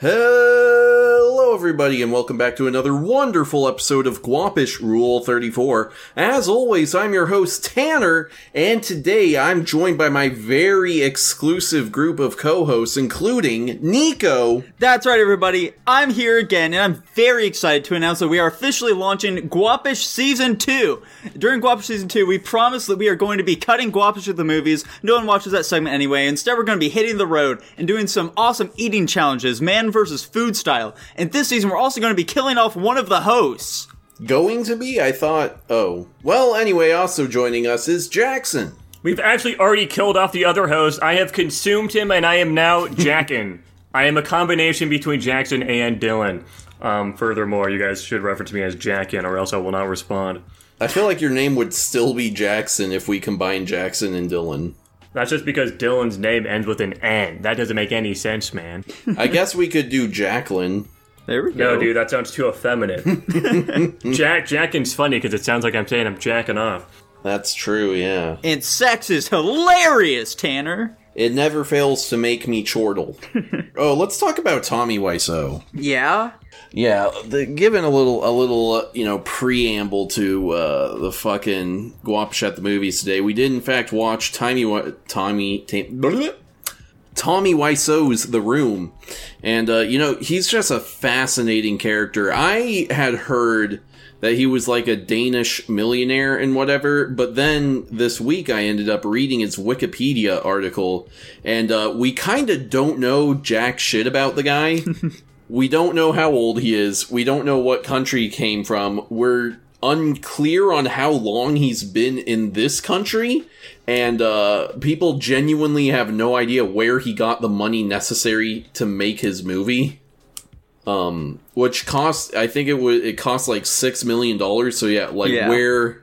Hello, everybody, and welcome back to another wonderful episode of Guapish Rule 34. As always, I'm your host, Tanner, and today I'm joined by my very exclusive group of co-hosts, including Nico. That's right, everybody. I'm here again, and I'm very excited to announce that we are officially launching Guapish Season 2. During Guapish Season 2, we promised that we are going to be cutting Guapish with the movies. No one watches that segment anyway. Instead, we're going to be hitting the road and doing some awesome eating challenges, man versus food style. And this season, we're also going to be killing off one of the hosts. Going to be? I thought, oh. Well, anyway, also joining us is Jackson. We've actually already killed off the other host. I have consumed him, and I am now Jackin. I am a combination between Jackson and Dylan. Um, furthermore, you guys should refer to me as Jackin, or else I will not respond. I feel like your name would still be Jackson if we combine Jackson and Dylan. That's just because Dylan's name ends with an N. That doesn't make any sense, man. I guess we could do Jacqueline. There we go. No, dude, that sounds too effeminate. Jack Jackin's funny because it sounds like I'm saying I'm jacking off. That's true, yeah. And sex is hilarious, Tanner. It never fails to make me chortle. oh, let's talk about Tommy Wiseau. Yeah? Yeah, the, given a little, a little, uh, you know, preamble to uh, the fucking Guapish at the movies today, we did in fact watch Tommy, Wi- Tommy, Ta- Tommy Wiseau's The Room, and uh, you know he's just a fascinating character. I had heard that he was like a Danish millionaire and whatever, but then this week I ended up reading his Wikipedia article, and uh, we kind of don't know jack shit about the guy. we don't know how old he is. We don't know what country he came from. We're unclear on how long he's been in this country and uh, people genuinely have no idea where he got the money necessary to make his movie um which cost i think it was it cost like six million dollars so yeah like Yeah. where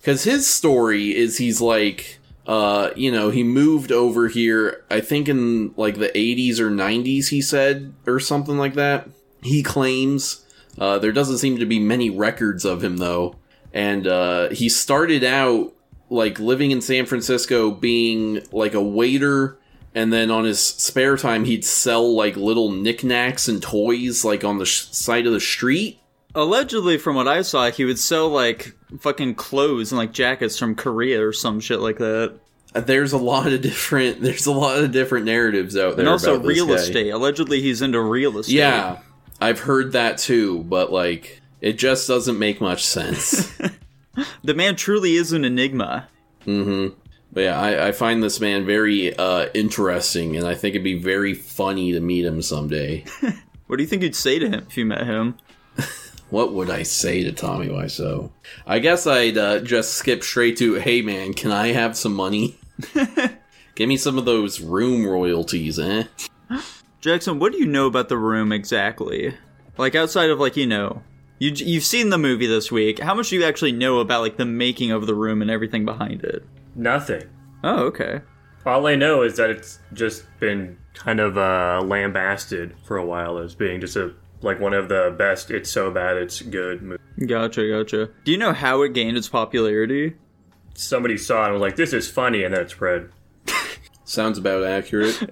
because his story is he's like uh you know he moved over here i think in like the 80s or 90s he said or something like that he claims uh there doesn't seem to be many records of him though and uh he started out like living in san francisco being like a waiter and then on his spare time he'd sell like little knickknacks and toys like on the sh- side of the street Allegedly, from what I saw, he would sell like fucking clothes and like jackets from Korea or some shit like that. Uh, there's a lot of different there's a lot of different narratives out there And also real estate. Allegedly, he's into real estate. yeah i've heard that too but like it just doesn't make much sense. The man truly is an enigma. but yeah I, I find this man very uh interesting and i think it'd be very funny to meet him someday. What do you think you'd say to him if you met him? what would i say to tommy wiseau? I guess i'd uh, just skip straight to hey man can i have some money? Give me some of those room royalties eh Jackson, what do you know about the room exactly? Like outside of like you know, you you've seen the movie this week. How much do you actually know about like the making of the room and everything behind it? Nothing. Oh, okay. All I know is that it's just been kind of uh, lambasted for a while as being just a like one of the best. It's so bad, it's good. movies. Gotcha, gotcha. Do you know how it gained its popularity? Somebody saw it and was like, "This is funny," and then it spread. Sounds about accurate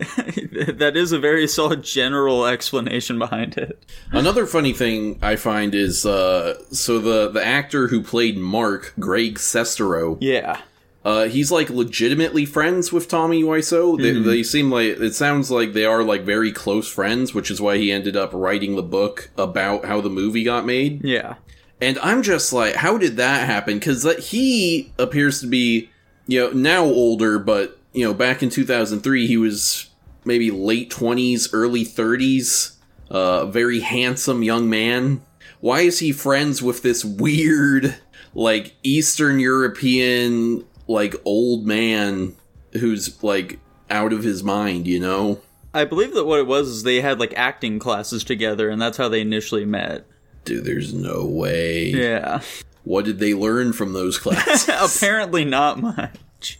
that is a very solid general explanation behind it. Another funny thing I find is uh, so the the actor who played Mark, Greg Sestero, Yeah. uh, he's like legitimately friends with Tommy Wiseau. They, they seem like it sounds like they are like very close friends, which is why he ended up writing the book about how the movie got made. Yeah. And I'm just like, how did that happen? Because he appears to be, you know, now older, but you know, back in 2003, he was maybe late 20s, early 30s, uh, very handsome young man. Why is he friends with this weird, like Eastern European, like old man who's like out of his mind? You know? I believe that what it was is they had like acting classes together and that's how they initially met. Dude, there's no way. Yeah. What did they learn from those classes? apparently not much.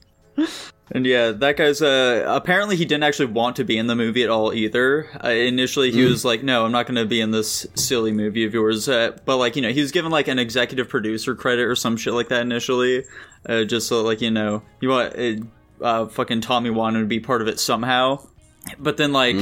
And yeah, that guy's uh apparently he didn't actually want to be in the movie at all either. Uh, initially he was like, "No, I'm not going to be in this silly movie of yours." Uh, but like, you know, he was given like an executive producer credit or some shit like that initially. Uh, just so like, you know, you want uh, uh fucking Tommy wanted to be part of it somehow. But then like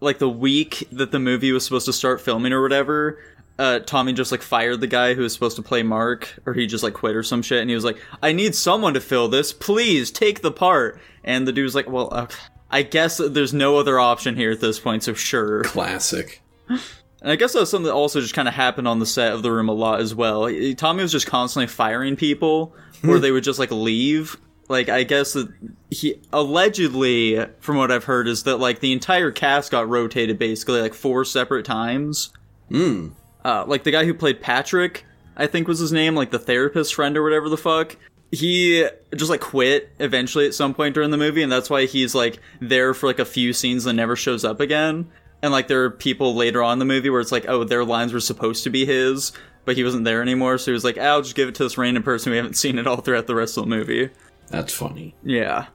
like the week that the movie was supposed to start filming or whatever, uh, Tommy just like fired the guy who was supposed to play Mark, or he just like quit or some shit, and he was like, "I need someone to fill this. Please take the part." And the dude was like, "Well, okay. I guess there's no other option here at this point, so sure." Classic. And I guess that was something that also just kind of happened on the set of the room a lot as well. Tommy was just constantly firing people, or they would just like leave. Like I guess that he allegedly, from what I've heard, is that like the entire cast got rotated basically like four separate times. Hmm. Uh, like the guy who played Patrick, I think was his name, like the therapist friend or whatever the fuck. He just like quit eventually at some point during the movie, and that's why he's like there for like a few scenes and never shows up again. And like there are people later on in the movie where it's like, oh, their lines were supposed to be his, but he wasn't there anymore, so he was like, "Ah, I'll just give it to this random person we haven't seen it all throughout the rest of the movie. That's funny. Yeah.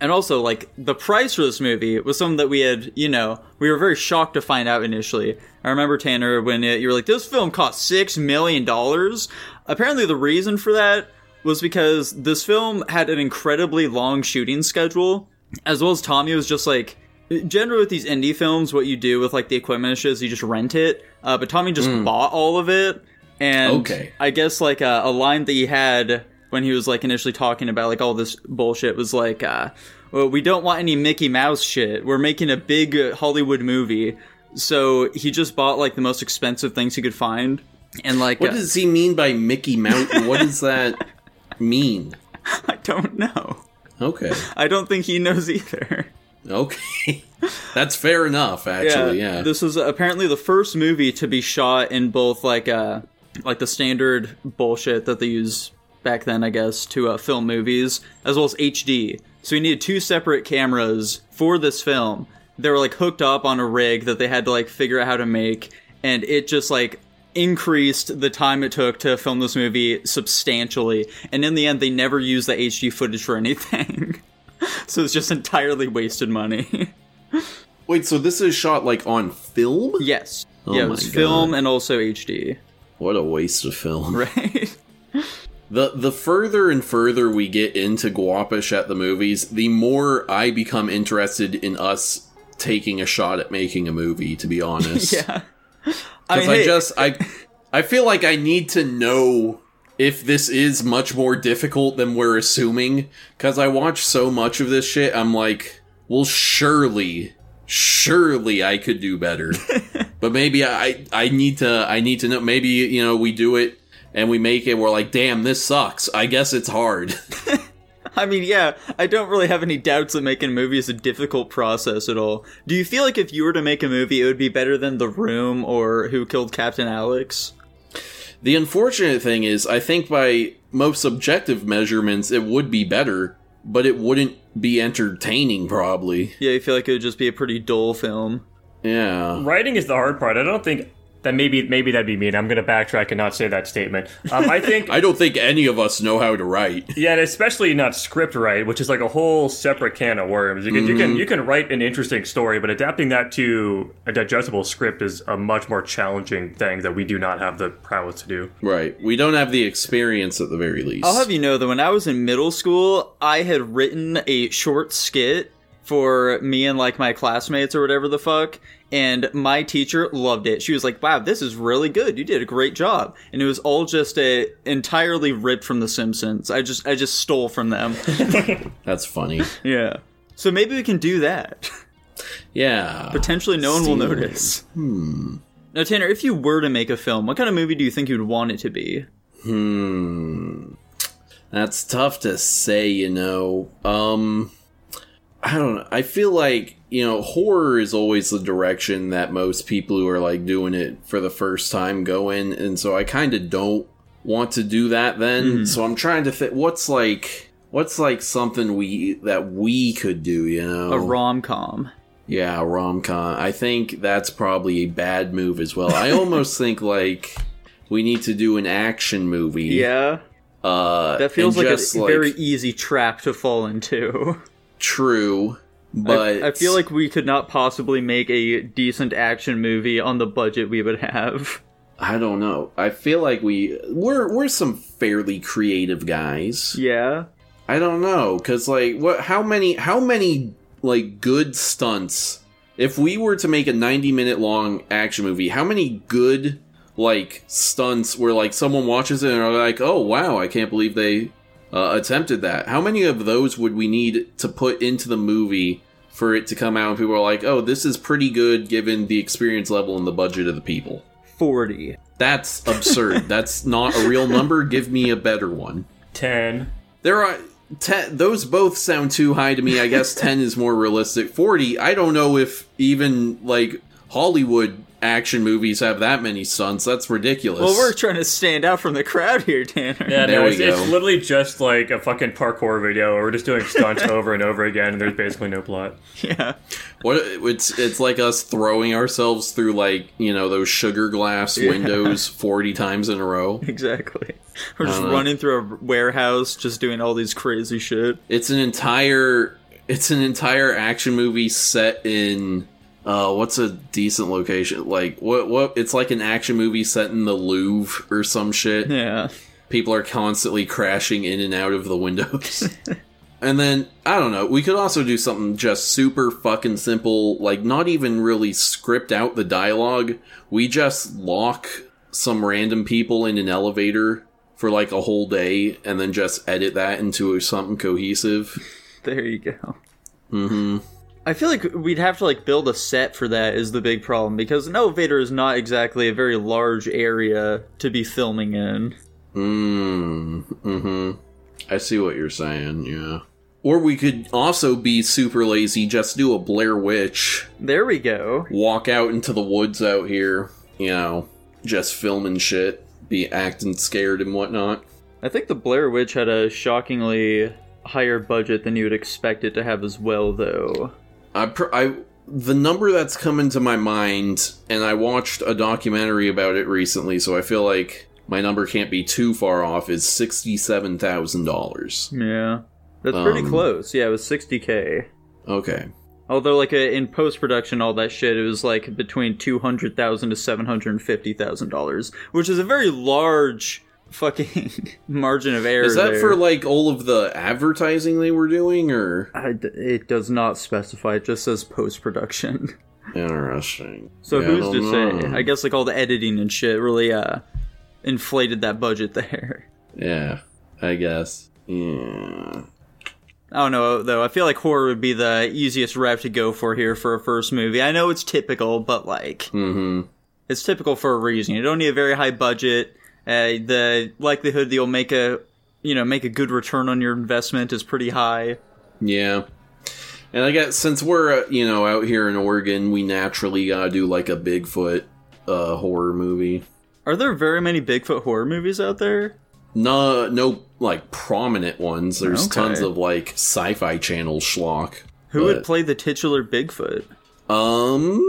And also, like, the price for this movie was something that we had, you know, we were very shocked to find out initially. I remember, Tanner, when it, you were like, this film cost $6 million. Apparently, the reason for that was because this film had an incredibly long shooting schedule, as well as Tommy was just like, generally with these indie films, what you do with, like, the equipment is you just rent it. Uh, but Tommy just bought all of it. And Okay. I guess, like, a, a line that he had when he was like initially talking about like all this bullshit was like uh well we don't want any mickey mouse shit we're making a big uh, hollywood movie so he just bought like the most expensive things he could find and like What uh, does he mean by Mickey Mouse? what does that mean? i don't know Okay. i don't think he knows either Okay. That's fair enough, actually, yeah. This is apparently the first movie to be shot in both like uh like the standard bullshit that they use back then, I guess, to uh, film movies, as well as HD. So he needed two separate cameras for this film. They were like hooked up on a rig that they had to like figure out how to make, and it just like increased the time it took to film this movie substantially. And in the end, they never used the HD footage for anything. so it's just entirely wasted money. Wait, so this is shot like on film? Yes. Oh yeah, it was film and also HD. What a waste of film. Right? The the further and further we get into Guapish at the movies, the more I become interested in us taking a shot at making a movie, to be honest. yeah. I Because mean, I, hey, just I I feel like I need to know if this is much more difficult than we're assuming. Because I watch so much of this shit, I'm like, well, surely, surely I could do better. but maybe I I need to I need to know. Maybe you know we do it and we make it. We're like, damn, this sucks. I guess it's hard. I mean, yeah, I don't really have any doubts that making a movie is a difficult process at all. Do you feel like if you were to make a movie, it would be better than The Room or Who Killed Captain Alex? the unfortunate thing is, I think by most objective measurements, it would be better, but it wouldn't be entertaining. Probably. Yeah, you feel like it would just be a pretty dull film. Yeah. Writing is the hard part. I don't think that maybe maybe that'd be mean. I'm going to backtrack and not say that statement. Um, I think I don't think any of us know how to write. Yeah, and especially not script write, which is like a whole separate can of worms. You can you can you can write an interesting story, but adapting that to a digestible script is a much more challenging thing that we do not have the prowess to do. Right. We don't have the experience at the very least. I'll have you know that when I was in middle school, I had written a short skit for me and like my classmates or whatever the fuck. And my teacher loved it. She was like, "Wow, this is really good. You did a great job." And it was all just a entirely ripped from The Simpsons. I just I just stole from them. That's funny. yeah. So maybe we can do that. Yeah. Potentially, no one will notice. Hmm. Now, Tanner, if you were to make a film, what kind of movie do you think you'd want it to be? Hmm. That's tough to say, you know. Um I don't know. I feel like, you know, horror is always the direction that most people who are like doing it for the first time go in, and so I kind of don't want to do that then. So I'm trying to think what's like what's like something we that we could do, you know. A rom com. Yeah, rom com. I think that's probably a bad move as well. I almost think like we need to do an action movie. Yeah. Uh, That feels like a just, very easy trap to fall into. true, but I, I feel like we could not possibly make a decent action movie on the budget we would have. I don't know. I feel like we we're we're some fairly creative guys. Yeah. I don't know because like what? How many? How many like good stunts if we were to make a 90 minute long action movie, how many good like stunts where like someone watches it and are like, "Oh wow, I can't believe they uh, attempted that." How many of those would we need to put into the movie for it to come out and people are like, "Oh, this is pretty good given the experience level and the budget of the people." 40. That's absurd. That's not a real number. Give me a better one. Ten. There are ten, those both sound too high to me. I guess 10 is more realistic. 40, I don't know if even like Hollywood action movies have that many stunts. That's ridiculous. Well, we're trying to stand out from the crowd here, Tanner. Yeah, There no, we it's, it's literally just like a fucking parkour video. Where we're just doing stunts over and over again, and there's basically no plot. Yeah. what it's it's like us throwing ourselves through like, you know, those sugar glass windows 40 times in a row. Exactly. We're just running through a warehouse, just doing all these crazy shit. It's an entire it's an entire action movie set in uh what's a decent location? Like what what it's like an action movie set in the Louvre or some shit. Yeah. People are constantly crashing in and out of the windows. and then I don't know, we could also do something just super fucking simple, like not even really script out the dialogue. We just lock some random people in an elevator for like a whole day and then just edit that into something cohesive. There you go. Mm-hmm. I feel like we'd have to like build a set for that is the big problem because an elevator is not exactly a very large area to be filming in. Mm, mm-hmm. I see what you're saying, yeah. Or we could also be super lazy, just do a Blair Witch, There we go. walk out into the woods out here, you know, just filming shit, be acting scared and whatnot. I think the Blair Witch had a shockingly higher budget than you would expect it to have as well, though. I, pr- I, the number that's come into my mind, and I watched a documentary about it recently, so I feel like my number can't be too far off, is $67,000. Yeah. That's pretty Um, close. Yeah, it was 60k. Okay. Although, like, uh, in post production, all that shit, it was like between two hundred thousand to seven hundred fifty thousand dollars, which is a very large fucking margin of error. Is that there. for like all of the advertising they were doing, or I d it does not specify. It just says post production. interesting? So Yeah, who's don't to say? I guess like all the editing and shit really uh inflated that budget there. Yeah, I guess. Yeah. I don't know though. I feel like horror would be the easiest route to go for here for a first movie. I know it's typical, but like Mm-hmm. it's typical for a reason. You don't need a very high budget. Uh, the likelihood that you'll make a you know make a good return on your investment is pretty high. Yeah. And I guess since we're uh, you know out here in Oregon, we naturally gotta do like a Bigfoot uh, horror movie. Are there very many Bigfoot horror movies out there? No, no, like prominent ones. There's Okay. tons of like sci-fi channel schlock. Who would play the titular Bigfoot? Um,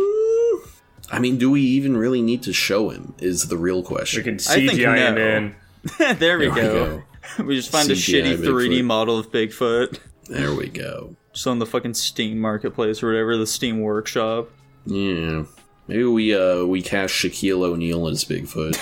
I mean, do we even really need to show him? Is the real question. We question. can I think CGI him no. in. there we There we go. go. We just find a shitty 3D Bigfoot. model of Bigfoot. There we go. Just on the fucking Steam marketplace or whatever, the Steam workshop. Yeah. Maybe we uh we cast Shaquille O'Neal as Bigfoot.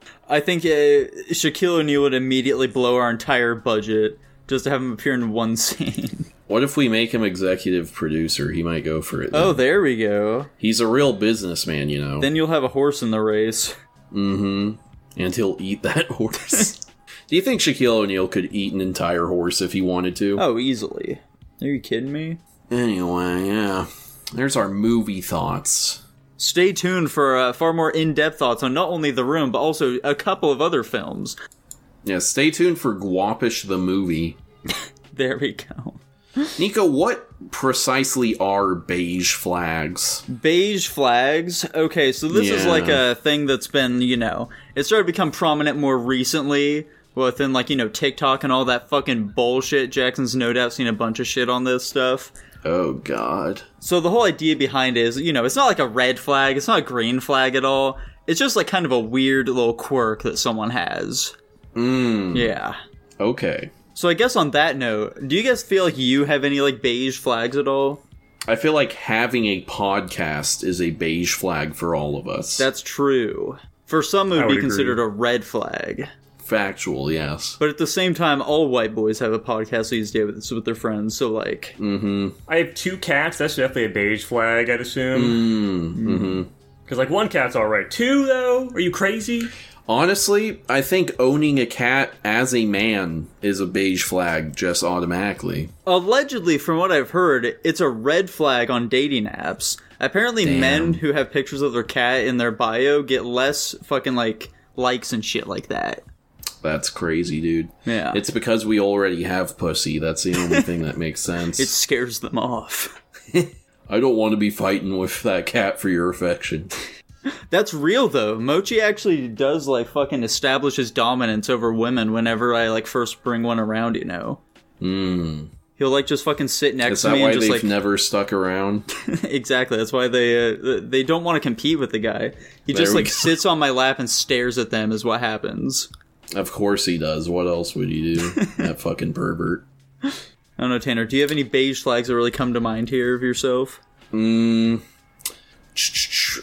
I think uh, Shaquille O'Neal would immediately blow our entire budget just to have him appear in one scene. What if we make him executive producer? He might go for it. oh, there we go. he's a real businessman, you know. Then you'll have a horse in the race. mm-hmm. And he'll eat that horse. Do you think Shaquille O'Neal could eat an entire horse if he wanted to? Oh, easily. Are you kidding me? Anyway, yeah. There's our movie thoughts. Stay tuned for uh, far more in-depth thoughts on not only The Room, but also a couple of other films. Yeah, stay tuned for Guapish the movie. There we go. Nico, what precisely are beige flags? Beige flags. Okay, so this is like a thing that's been, you know, it started to become prominent more recently within like, you know, TikTok and all that fucking bullshit. Jackson's no doubt seen a bunch of shit on this stuff. Oh god. So the whole idea behind it is, you know, it's not like a red flag, it's not a green flag at all. It's just like kind of a weird little quirk that someone has. Mmm. Yeah. Okay. So I guess on that note, do you guys feel like you have any like beige flags at all? I feel like having a podcast is a beige flag for all of us. That's true. For some, it would I be would considered a red flag. factual. Yes. But at the same time, all white boys have a podcast these days with, with their friends. So like, mm-hmm. I have two cats. That's definitely a beige flag, I'd assume. Mm-hmm. Mm. Because like one cat's all right. Two though, are you crazy? Honestly, I think owning a cat as a man is a beige flag just automatically. allegedly, from what I've heard, it's a red flag on dating apps. Apparently, Damn. men who have pictures of their cat in their bio get less fucking like likes and shit like that. That's crazy, dude. Yeah. It's because we already have pussy. That's the only thing that makes sense. It scares them off. I don't want to be fighting with that cat for your affection. That's real though. Mochi actually does like fucking establish his dominance over women whenever I like first bring one around, you know. Hmm. He'll like just fucking sit next Is to that me why and they've just like never stuck around? exactly. That's why they uh, they don't want to compete with the guy. He There just like go. sits on my lap and stares at them. Is what happens. Of course he does. What else would he do? that fucking pervert. I don't know, Tanner. Do you have any beige flags that really come to mind here of yourself? Mm,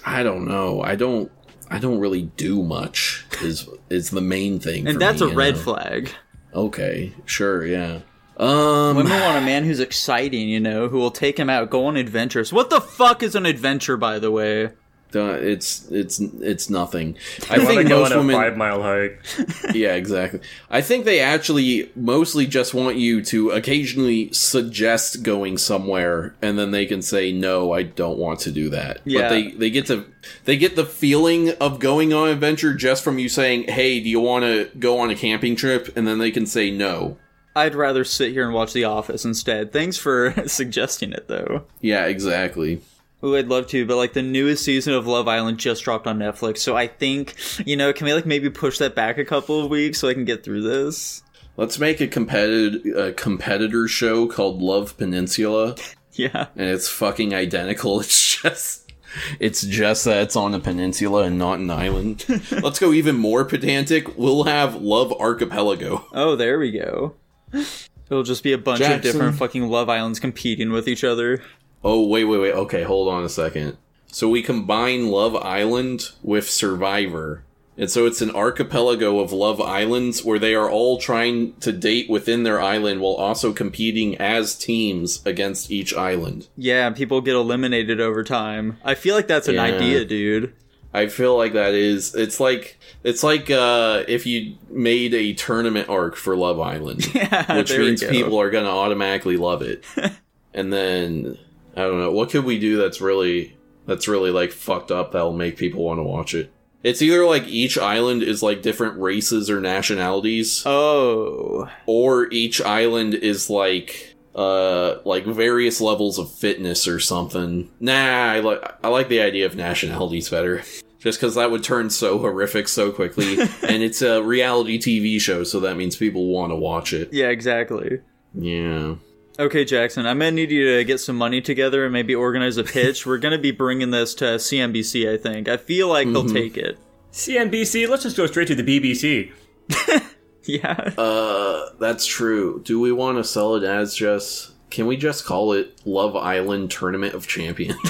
I don't know. I don't. I don't really do much. Is is the main thing, And that's me, a red know? flag. Okay, sure, yeah. Um, Women want a man who's exciting, you know, who will take him out, go on adventures. What the fuck is an adventure, by the way? Uh, it's it's it's nothing. I I think go most on a women. five mile hike. Yeah, exactly. I think they actually mostly just want you to occasionally suggest going somewhere, and then they can say no, I don't want to do that. Yeah. But they they get to they get the feeling of going on an adventure just from you saying, "Hey, do you want to go on a camping trip?" And then they can say no. I'd rather sit here and watch The Office instead. Thanks for suggesting it, though. Yeah, exactly. Ooh, I'd love to, but like the newest season of Love Island just dropped on Netflix, so I think, you know, can we like maybe push that back a couple of weeks so I can get through this? Let's make a competitive a competitor show called Love Peninsula, Yeah. and it's fucking identical. It's just it's just that it's on a peninsula and not an island. Let's go even more pedantic. We'll have Love Archipelago. Oh, there we go. It'll just be a bunch of different fucking Love Islands competing with each other. Oh wait, wait, wait. Okay, hold on a second. So we combine Love Island with Survivor. And so it's an archipelago of Love Islands where they are all trying to date within their island while also competing as teams against each island. Yeah, people get eliminated over time. I feel like that's an Yeah. idea, dude. I feel like that is it's like it's like uh if you made a tournament arc for Love Island. Yeah, which means people are gonna automatically love it. and then I don't know, what could we do that's really that's really like fucked up that'll make people want to watch it? It's either like each island is like different races or nationalities, Oh. or each island is like uh like various levels of fitness or something. Nah, I like I like the idea of nationalities better. Just because that would turn so horrific so quickly, and it's a reality TV show, so that means people want to watch it. Yeah, exactly. Yeah. Okay, Jackson, I'm gonna need you to get some money together and maybe organize a pitch. We're gonna be bringing this to CNBC, I think. I feel like they'll take it. CNBC, let's just go straight to the BBC. Yeah. Uh, that's true. Do we want to sell it as just? Can we just call it Love Island Tournament of Champions?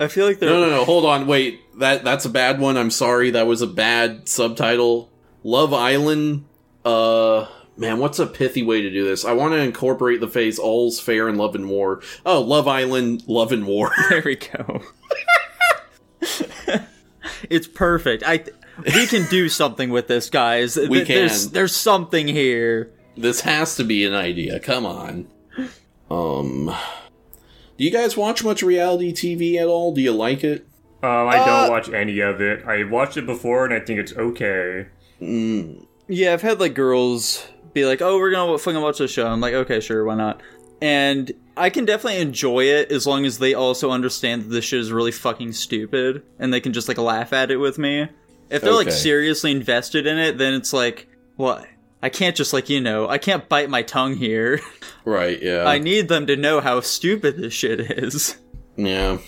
I feel like they're. no, no, no. Hold on. Wait. That that's a bad one. I'm sorry. That was a bad subtitle. Love Island. Uh, man, what's a pithy way to do this? I want to incorporate the phrase "all's fair in love and war." Oh, Love Island, Love and War. There we go. it's perfect. I. th- We can do something with this, guys. We Th- There's, can. there's something here. this has to be an idea. Come on. Um, do you guys watch much reality TV at all? Do you like it? Um, I Uh, don't watch any of it. I watched it before and I think it's okay. Yeah, I've had like girls be like, "Oh, we're gonna fucking watch the show." I'm like, "Okay, sure, why not?" And I can definitely enjoy it as long as they also understand that this shit is really fucking stupid, and they can just like laugh at it with me. If they're like seriously invested in it, then it's like, what? I can't just like you know, I can't bite my tongue here. Right. Yeah. I need them to know how stupid this shit is. Yeah.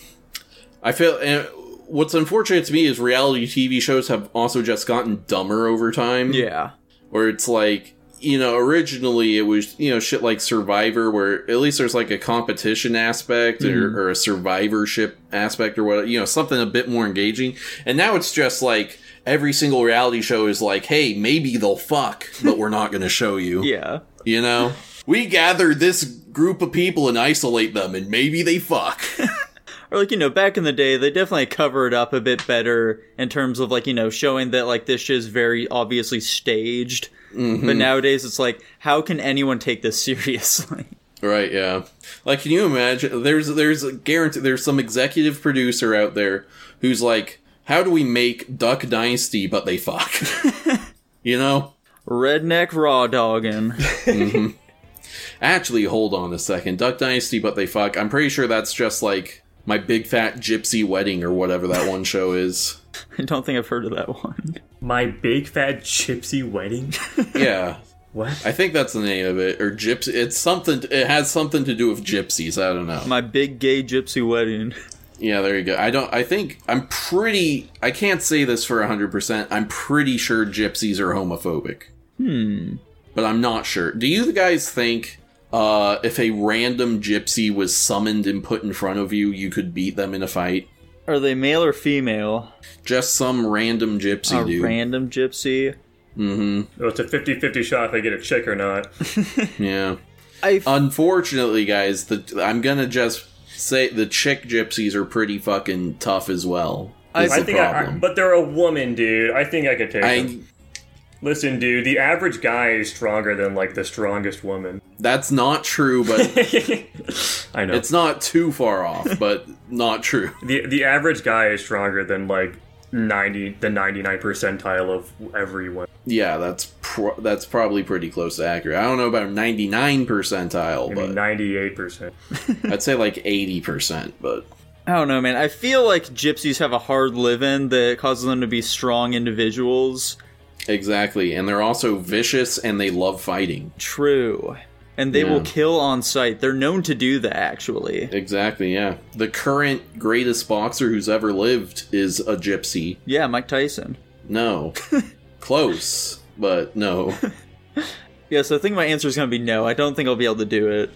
I feel. And what's unfortunate to me is reality TV shows have also just gotten dumber over time. Yeah. Where it's like, you know, originally it was, you know, shit like Survivor, where at least there's like a competition aspect or, mm-hmm. or a survivorship aspect or what, you know, something a bit more engaging. And now it's just like every single reality show is like, hey, maybe they'll fuck, but we're not going to show you. Yeah. You know? We gather this group of people and isolate them, and maybe they fuck. Or like, you know, back in the day, they definitely cover it up a bit better in terms of like, you know, showing that like this is very obviously staged. But mm-hmm. nowadays it's like, how can anyone take this seriously? right, yeah. Like, can you imagine? There's, there's a guarantee, there's some executive producer out there who's like, how do we make Duck Dynasty, but they fuck? you know? Redneck raw dogging. Mm-hmm. Actually, hold on a second. Duck Dynasty, but they fuck. I'm pretty sure that's just like my big fat gypsy wedding or whatever that one show is. I don't think I've heard of that one. My big fat gypsy wedding. Yeah. what? I think that's the name of it. Or gypsy. It's something, it has something to do with gypsies. I don't know. My big gay gypsy wedding. Yeah, there you go. I don't, I think, I'm pretty, I can't say this for 100%. I'm pretty sure gypsies are homophobic. Hmm. But I'm not sure. Do you guys think, uh, if a random gypsy was summoned and put in front of you, you could beat them in a fight? Are they male or female? Just some random gypsy A dude. random gypsy. Oh, it's a 50 50 shot if I get a chick or not. yeah. I Unfortunately, guys, the I'm gonna just say the chick gypsies are pretty fucking tough as well. I the think I, I, but they're a woman, dude. I think I could take I, them. Listen, dude, the average guy is stronger than like the strongest woman. That's not true, but I know. it's not too far off, but not true. the the average guy is stronger than like 90 the 99 percentile of everyone. Yeah, that's pro- that's probably pretty close to accurate. I don't know about 99 percentile, I but 98%. I'd say like 80 percent. But I don't know, man. I feel like gypsies have a hard living that causes them to be strong individuals. exactly, and they're also vicious and they love fighting. True. And they Yeah. will kill on sight. They're known to do that, actually. Exactly, yeah. The current greatest boxer who's ever lived is a gypsy. Yeah, Mike Tyson. No. Close, but no. Yeah, so I think my answer is going to be no. I don't think I'll be able to do it.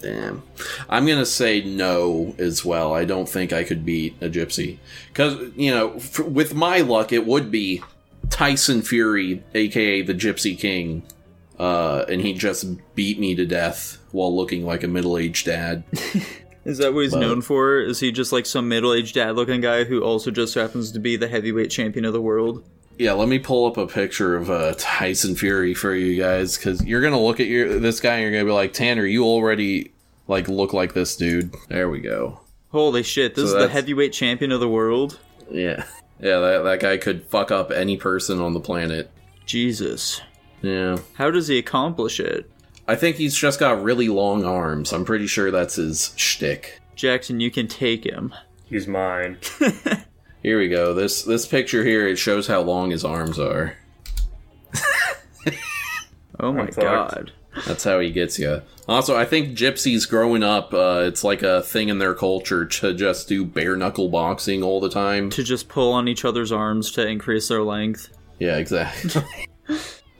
Damn. I'm going to say no as well. I don't think I could beat a gypsy. Because, you know, f- with my luck, it would be Tyson Fury, aka the Gypsy King. Uh, and he just beat me to death while looking like a middle aged dad. Is that what he's But- known for? Is he just like some middle aged dad looking guy who also just happens to be the heavyweight champion of the world? Yeah, let me pull up a picture of uh, Tyson Fury for you guys because you're gonna look at your this guy and you're gonna be like, Tanner, you already like look like this dude. There we go. Holy shit, this So is the heavyweight champion of the world? Yeah, yeah, that that guy could fuck up any person on the planet. Jesus. Yeah, How does he accomplish it? I think he's just got really long arms. I'm pretty sure that's his shtick. Jackson, you can take him. He's mine. Here we go. This this picture here it shows how long his arms are. Oh my god. That's how he gets you. Also, I think gypsies growing up, uh, it's like a thing in their culture to just do bare knuckle boxing all the time. To just pull on each other's arms to increase their length. Yeah, exactly.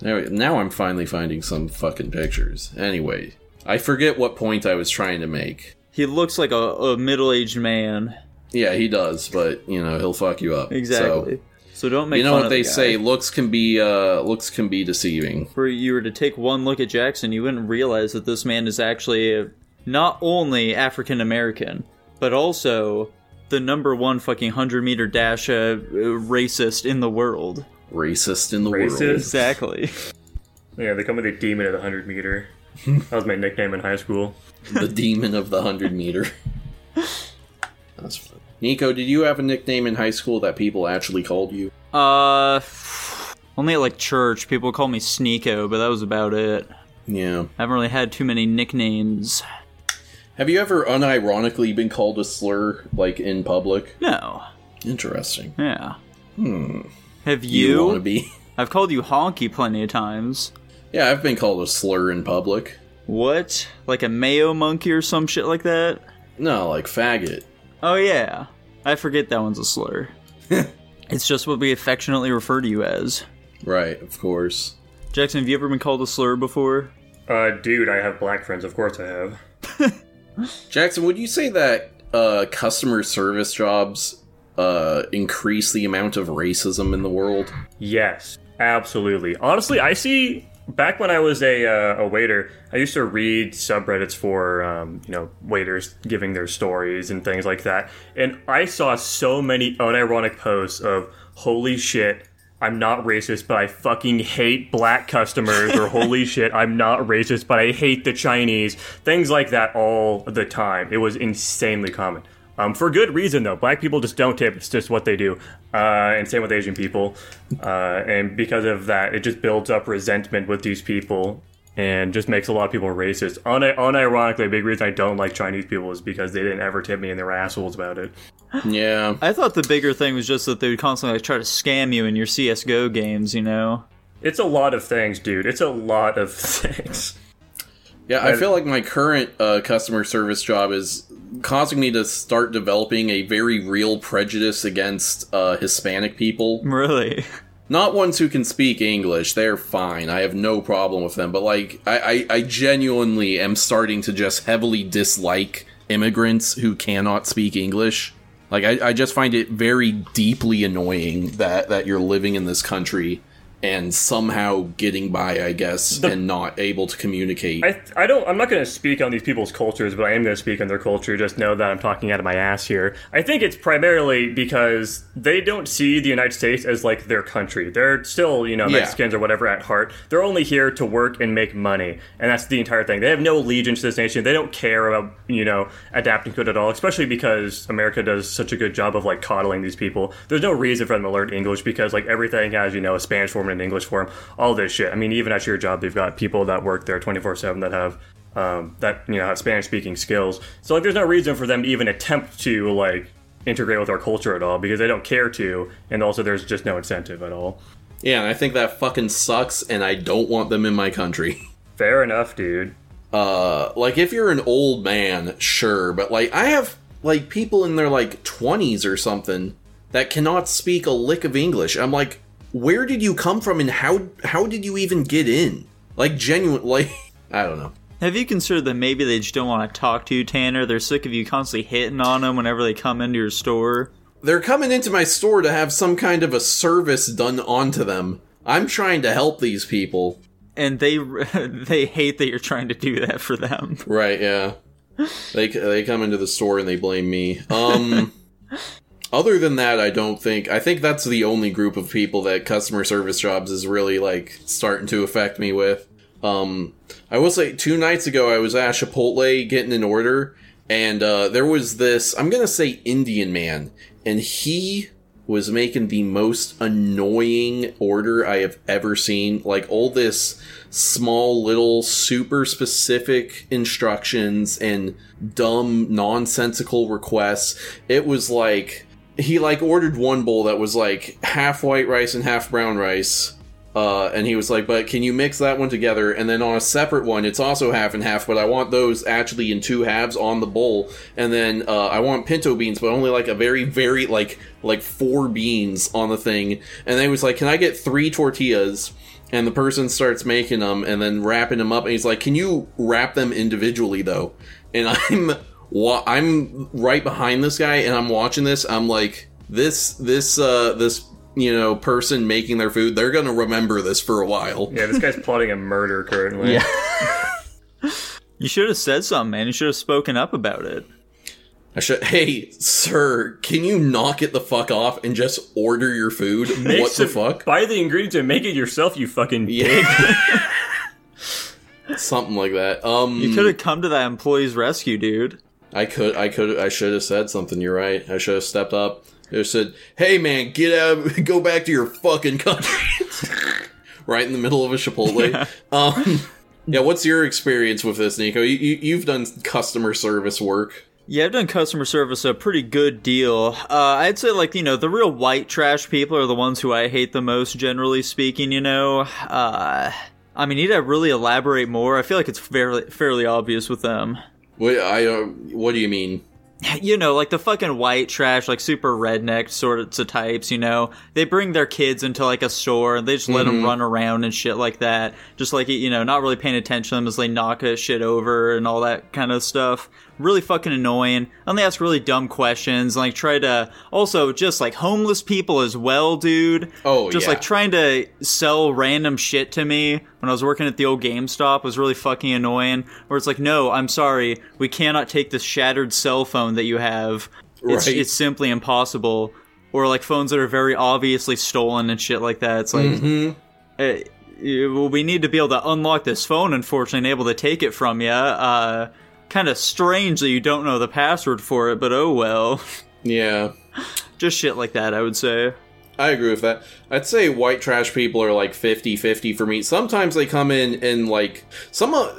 Now I'm finally finding some fucking pictures. Anyway, I forget what point I was trying to make. He looks like a, a middle aged man. Yeah, he does, but you know he'll fuck you up. Exactly. So, So, don't make you know what they the say: looks can be uh, looks can be deceiving. For you were to take one look at Jackson, you wouldn't realize that this man is actually not only African American, but also the number one fucking 100 meter dash uh, racist in the world. Racist in the Racist? world. Exactly. Yeah, they call me the demon of the 100 meter. that was my nickname in high school. the demon of the hundred meter. That's fun. Nico, did you have a nickname in high school that people actually called you? Uh, only at like church, people called me Sneeko, but that was about it. Yeah. I haven't really had too many nicknames. Have you ever unironically been called a slur, like in public? No. Interesting. Yeah. Hmm. Have You, you? want to be? I've called you honky plenty of times. Yeah, I've been called a slur in public. What? Like a mayo monkey or some shit like that? No, like faggot. Oh yeah. I forget that one's a slur. it's just what we affectionately refer to you as. Right, of course. Jackson, have you ever been called a slur before? Uh, dude, I have black friends. Of course I have. Jackson, would you say that uh, customer service jobs uh, increase the amount of racism in the world? Yes, absolutely. Honestly, I see. Back when I was a, uh, a waiter, I used to read subreddits for um, you know waiters giving their stories and things like that, and I saw so many unironic posts of "Holy shit, I'm not racist, but I fucking hate black customers," or "Holy shit, I'm not racist, but I hate the Chinese." Things like that all the time. It was insanely common. Um, for good reason though. Black people just don't tip. It's just what they do. Uh, and same with Asian people. Uh, and because of that, it just builds up resentment with these people and just makes a lot of people racist. Un- unironically, a big reason I don't like Chinese people is because they didn't ever tip me and they were assholes about it. Yeah. I thought the bigger thing was just that they would constantly like, try to scam you in your CS:GO games. You know. It's a lot of things, dude. It's a lot of things. Yeah, I feel like my current uh, customer service job is causing me to start developing a very real prejudice against uh, Hispanic people. Really. Not ones who can speak English. They're fine. I have no problem with them. But, like, I, I, I genuinely am starting to just heavily dislike immigrants who cannot speak English. Like, I, I just find it very deeply annoying that, that you're living in this country and somehow getting by, I guess, and not able to communicate. I, I don't I'm not going to speak on these people's cultures, but I am going to speak on their culture. Just know that I'm talking out of my ass here. I think it's primarily because they don't see the United States as like their country. They're still you know Yeah. Mexicans or whatever at heart. They're only here to work and make money, and that's the entire thing. They have no allegiance to this nation. They don't care about you know adapting to it at all. Especially because America does such a good job of like coddling these people. There's no reason for them to learn English because like everything has you know a Spanish form and an English form. All this shit. I mean, even at your job, they've got people that work there 24 seven that have um, that you know have Spanish speaking skills. So like, there's no reason for them to even attempt to like integrate with our culture at all because they don't care to, and also there's just no incentive at all. Yeah, and I think that fucking sucks, and I don't want them in my country. Fair enough, dude. Uh, like if you're an old man, sure, but like I have like people in their like 20s or something that cannot speak a lick of English. I'm like, where did you come from, and how how did you even get in? Like genuine, like I don't know. Have you considered that maybe they just don't want to talk to you, Tanner? They're sick of you constantly hitting on them whenever they come into your store. They're coming into my store to have some kind of a service done onto them. I'm trying to help these people. And they they hate that you're trying to do that for them. Right, yeah. They they come into the store and they blame me. Um other than that, I don't think I think that's the only group of people that customer service jobs is really like starting to affect me with. Um I will say two nights ago I was at Chipotle getting an order and uh there was this I'm to say Indian man and he was making the most annoying order I have ever seen. Like all this small little super specific instructions and dumb nonsensical requests. It was like he like ordered one bowl that was like half white rice and half brown rice. Uh, and he was like, but can you mix that one together? And then on a separate one, it's also half and half, but I want those actually in two halves on the bowl. And then uh, I want pinto beans, but only like a very, very like like four beans on the thing. And then he was like, can I get three tortillas? And the person starts making them and then wrapping them up. And he's like, can you wrap them individually though? And I'm wa- I'm right behind this guy, and I'm watching this. I'm like, this this uh this you know person making their food they're gonna remember this for a while Yeah, this guy's plotting a murder currently. Yeah. You should have said something, man. You should have spoken up about it. i should hey sir can you knock it the fuck off and just order your food Make what the some- fuck Buy the ingredients and make it yourself, you fucking pig. yeah something like that um You could have come to that employee's rescue, dude. I could i could i should have said something you're right i should have stepped up I said hey man get out go back to your fucking country right in the middle of a chipotle um yeah what's your experience with this nico you, you, you've done customer service work Yeah, I've done customer service a pretty good deal. Uh, I'd say, like, you know, the real white trash people are the ones who I hate the most, generally speaking, you know. Uh, I mean, need I really elaborate more? I feel like it's fairly, fairly obvious with them. What i uh, what do you mean You know, like the fucking white trash, like super redneck sorts of types, you know. They bring their kids into like a store and they just let them run around and shit like that. Just like, you know, not really paying attention to them as they knock a shit over and all that kind of stuff. Really fucking annoying. And they ask really dumb questions, and, like try to also just like homeless people as well, dude. Oh, just yeah. like trying to sell random shit to me when I was working at the old GameStop was really fucking annoying. Where it's like, no, I'm sorry, we cannot take this shattered cell phone that you have. It's Right. it's simply impossible. Or like phones that are very obviously stolen and shit like that. It's like, Mm-hmm. uh, well, we need to be able to unlock this phone, unfortunately, and able to take it from you. Uh, kind of strange that you don't know the password for it, but oh well. Yeah. Just shit like that, I would say. I agree with that. I'd say white trash people are like 50-50 for me. Sometimes they come in and like some uh,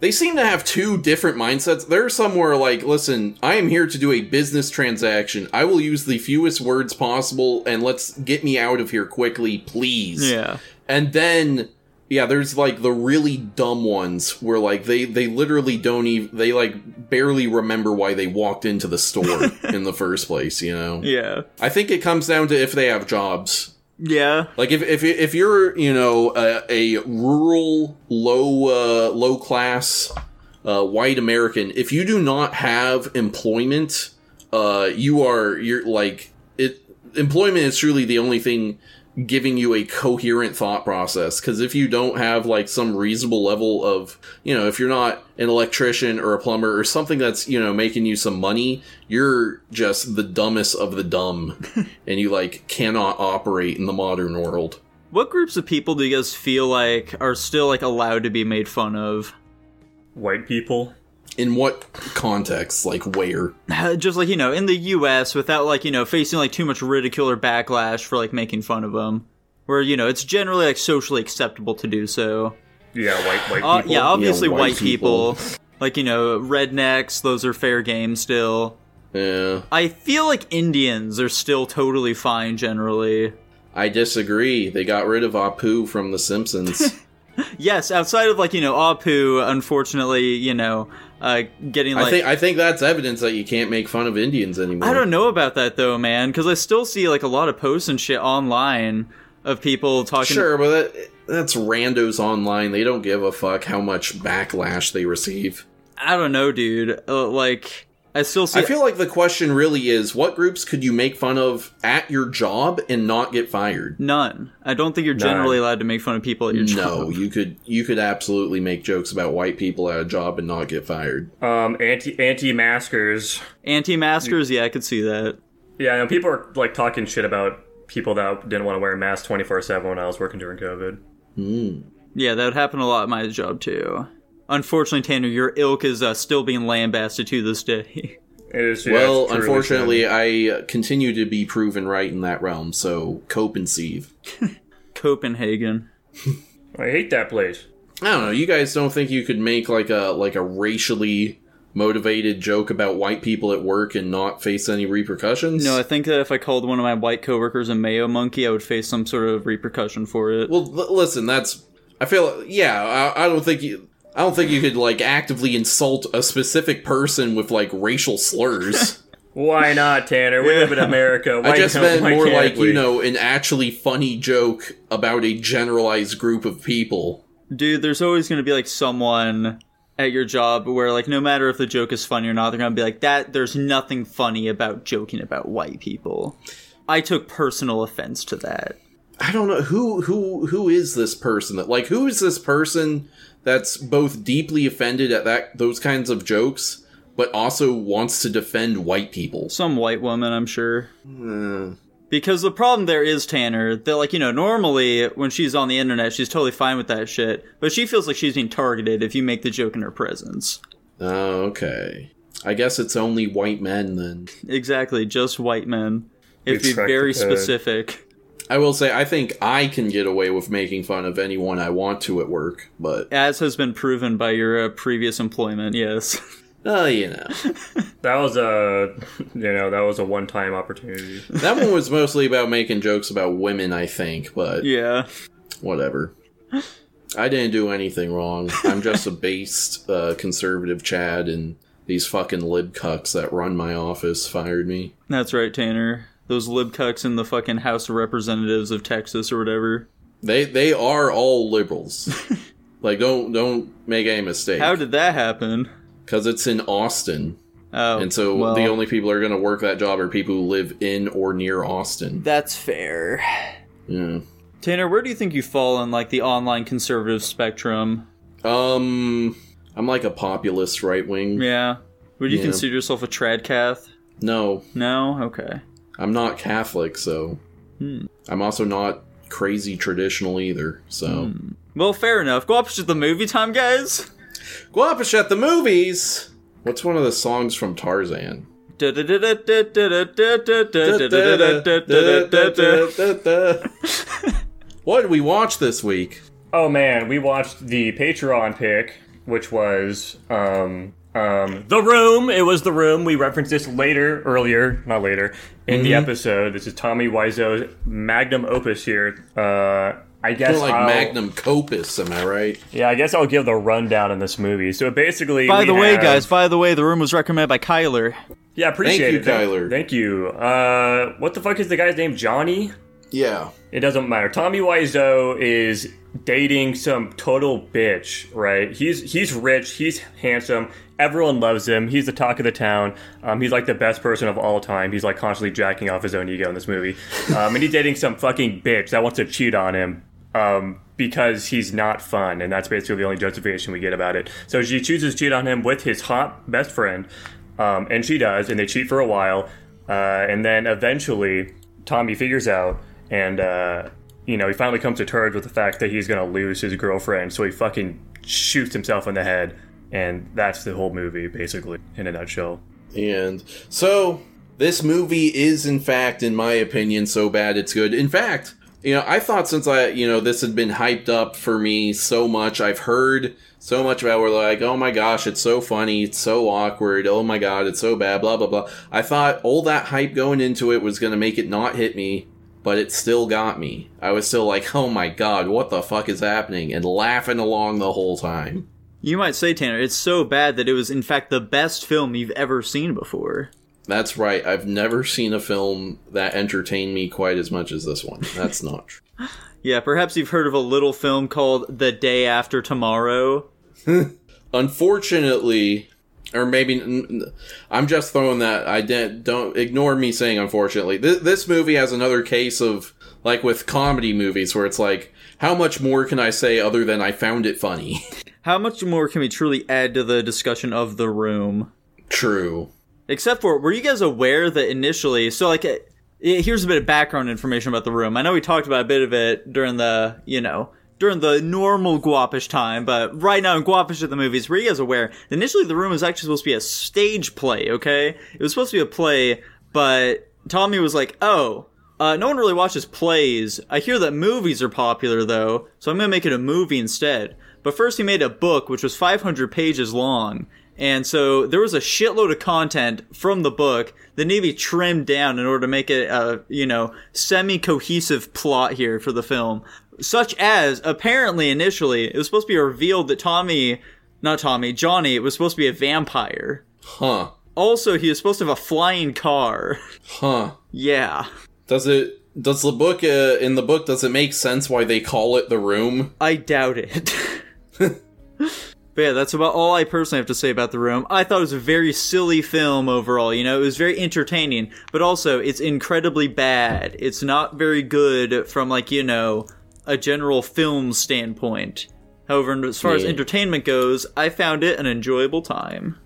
they seem to have two different mindsets. There are some where like, listen, I am here to do a business transaction. I will use the fewest words possible and let's get me out of here quickly, please. Yeah. And then yeah, there's like the really dumb ones where like they they literally don't even they like barely remember why they walked into the store in the first place, you know. Yeah. I think it comes down to if they have jobs. Yeah. Like if if if you're you know a, a rural low uh, low class uh, white American, if you do not have employment, uh, you are you're like it. Employment is truly the only thing giving you a coherent thought process because if you don't have like some reasonable level of you know if you're not an electrician or a plumber or something that's you know making you some money you're just the dumbest of the dumb and you like cannot operate in the modern world What groups of people do you guys feel like are still like allowed to be made fun of? White people. In what context like where Just like, you know, in the US without like, you know, facing like too much ridicule or backlash for like making fun of them. Where, you know, it's generally like socially acceptable to do so. Yeah, white white Uh, people. yeah, obviously Yeah, white, white people. people. Like, you know, rednecks, those are fair game still. yeah I feel like Indians are still totally fine generally. i disagree they got rid of apu from the simpsons Yes, outside of like, you know, Apu, unfortunately, you know, uh, getting like. i think i think that's evidence that you can't make fun of indians anymore I don't know about that though, man, because I still see like a lot of posts and shit online of people talking. Sure, but that, that's randos online. They don't give a fuck how much backlash they receive. I don't know, dude. Uh, like, I still see. I feel like the question really is what groups could you make fun of at your job and not get fired? none. I don't think you're generally None. allowed to make fun of people at your No, job. No, you could you could absolutely make jokes about white people at a job and not get fired. Um, anti anti maskers. Anti-maskers, yeah, I could see that. Yeah, I know people are like talking shit about people that didn't want to wear a mask twenty four seven when I was working during COVID. Yeah, that would happen a lot at my job too. Unfortunately, Tanner, your ilk is uh, still being lambasted to this day. It is. yeah, well, unfortunately, sad. I uh, continue to be proven right in that realm. So cope and sieve. Copenhagen. I hate that place. I don't know. You guys don't think you could make like a like a racially motivated joke about white people at work and not face any repercussions? No, I think that if I called one of my white coworkers a mayo monkey, I would face some sort of repercussion for it. Well, l- listen, that's. I feel. Yeah, I, I don't think you. I don't think you could like actively insult a specific person with like racial slurs. Why not, Tanner? We live in America. Why I just meant why more like we? you know an actually funny joke about a generalized group of people. Dude, there's always going to be like someone at your job where like no matter if the joke is funny or not, they're going to be like that there's nothing funny about joking about white people. I took personal offense to that. I don't know who who who is this person that like who is this person that's both deeply offended at that those kinds of jokes but also wants to defend white people. Some white woman, I'm sure. Hmm. Because the problem there is Tanner that like you know normally when she's on the internet she's totally fine with that shit, but she feels like she's being targeted if you make the joke in her presence. Oh, okay. I guess it's only white men then. Exactly, just white men. If We be very the code. specific. I will say I think I can get away with making fun of anyone I want to at work, but As has been proven by your uh, previous employment, yes. uh, you know. That was a, you know, that was a one-time opportunity. That one was mostly about making jokes about women, I think, but yeah. whatever. I didn't do anything wrong. I'm just a based uh, conservative Chad, and these fucking lib cucks that run my office fired me. That's right, Tanner. Those libcucks in the fucking House of Representatives of Texas or whatever. They they are all liberals. like don't don't make any mistake. How did that happen? Because it's in Austin. Oh, And so well, the only people who are going to work that job are people who live in or near Austin. that's fair. Yeah. Tanner, where do you think you fall on like the online conservative spectrum? Um, I'm like a populist right wing. Yeah. Would you Yeah. consider yourself a tradcath? No, No? Okay. I'm not Catholic, so. Hmm. I'm also not crazy traditional either, so. Hmm. Well, fair enough. Go up to the movie time, guys. Guapish at the movies! What's one of the songs from Tarzan? what did we watch this week? Oh man, we watched the Patreon pick, which was um um The Room. It was The Room. We referenced this later, earlier, not later, in the episode. This is Tommy Wiseau's magnum opus here. Uh I guess More like I'll- Magnum Copus, am I right? Yeah, I guess I'll give the rundown in this movie. So basically, By the way, have- guys, by the way, the room was recommended by Kyler. yeah, appreciate you, it. Thank- Kyler. Thank you. Uh, what the fuck is the guy's name? Johnny? Yeah. It doesn't matter. Tommy Wiseau is dating some total bitch, right? He's he's rich, he's handsome, everyone loves him. He's the talk of the town. Um, he's like the best person of all time. He's like constantly jacking off his own ego in this movie, um, and he's dating some fucking bitch that wants to cheat on him. Um, because he's not fun, and that's basically the only justification we get about it. So she chooses to cheat on him with his hot best friend, um, and she does, and they cheat for a while, uh, and then eventually Tommy figures out, and uh, you know he finally comes to terms with the fact that he's gonna lose his girlfriend, so he fucking shoots himself in the head, and that's the whole movie basically in a nutshell. And so this movie is in fact in my opinion so bad it's good. In fact, you know, I thought since I, you know, this had been hyped up for me so much, I've heard so much about where like, oh my gosh, it's so funny, it's so awkward, oh my god, it's so bad, blah blah blah. I thought all that hype going into it was gonna make it not hit me, but it still got me. I was still like, oh my god, what the fuck is happening? And laughing along the whole time. You might say, Tanner, it's so bad that it was in fact the best film you've ever seen before. That's right. I've never seen a film that entertained me quite as much as this one. That's not true. Yeah, perhaps you've heard of a little film called The Day After Tomorrow. Unfortunately, or maybe I'm just throwing that. I didn't. Don't ignore me saying unfortunately. Th- this movie has another case of like with comedy movies where it's like, how much more can I say other than I found it funny? How much more can we truly add to the discussion of The Room? True. Except for, were you guys aware that initially, so like, eh, eh, here's a bit of background information about The Room. I know we talked about a bit of it during the, you know, during the normal Guapish time, but right now in Guapish at the movies, were you guys aware initially The Room was actually supposed to be a stage play, okay? It was supposed to be a play, but Tommy was like, oh, uh, no one really watches plays. I hear that movies are popular though, so I'm gonna make it a movie instead. But first he made a book which was 500 pages long. And so there was a shitload of content from the book that needed to be trimmed down in order to make it a, you know, semi-cohesive plot here for the film. Such as, apparently initially, it was supposed to be revealed that Tommy, not Tommy, Johnny, was supposed to be a vampire. Huh. Also, he was supposed to have a flying car. Huh. yeah. Does it? Does the book uh, in the book does it make sense why they call it the room? I doubt it. but yeah, that's about all I personally have to say about The Room. I thought it was a very silly film overall. You know, it was very entertaining, but also it's incredibly bad. It's not very good from, like, you know, a general film standpoint. However, as far as entertainment goes, I found it an enjoyable time.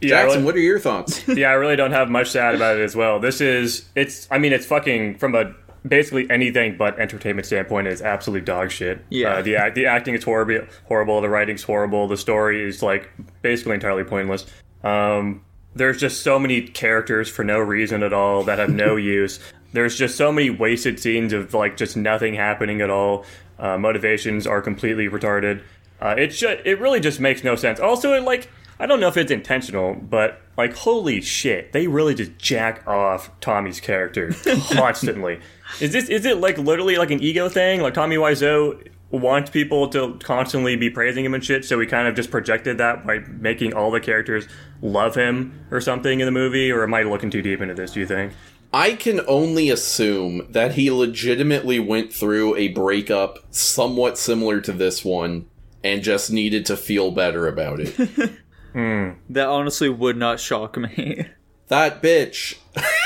Yeah, Jackson, really- what are your thoughts? yeah, I really don't have much to add about it as well. This is it's I mean it's fucking from a basically anything but entertainment standpoint is absolute dog shit. Yeah. Uh, the act the acting is horrible horrible, the writing's horrible, the story is like basically entirely pointless. Um there's just so many characters for no reason at all that have no use. There's just so many wasted scenes of like just nothing happening at all. Uh, motivations are completely retarded. Uh, it should. It really just makes no sense. Also, it like I don't know if it's intentional, but like holy shit, they really just jack off Tommy's character constantly. Is this is it like literally like an ego thing? Like Tommy Wiseau wants people to constantly be praising him and shit, so he kind of just projected that by making all the characters love him or something in the movie. Or am I looking too deep into this? Do you think? I can only assume that he legitimately went through a breakup somewhat similar to this one and just needed to feel better about it. Hmm. That honestly would not shock me. That bitch.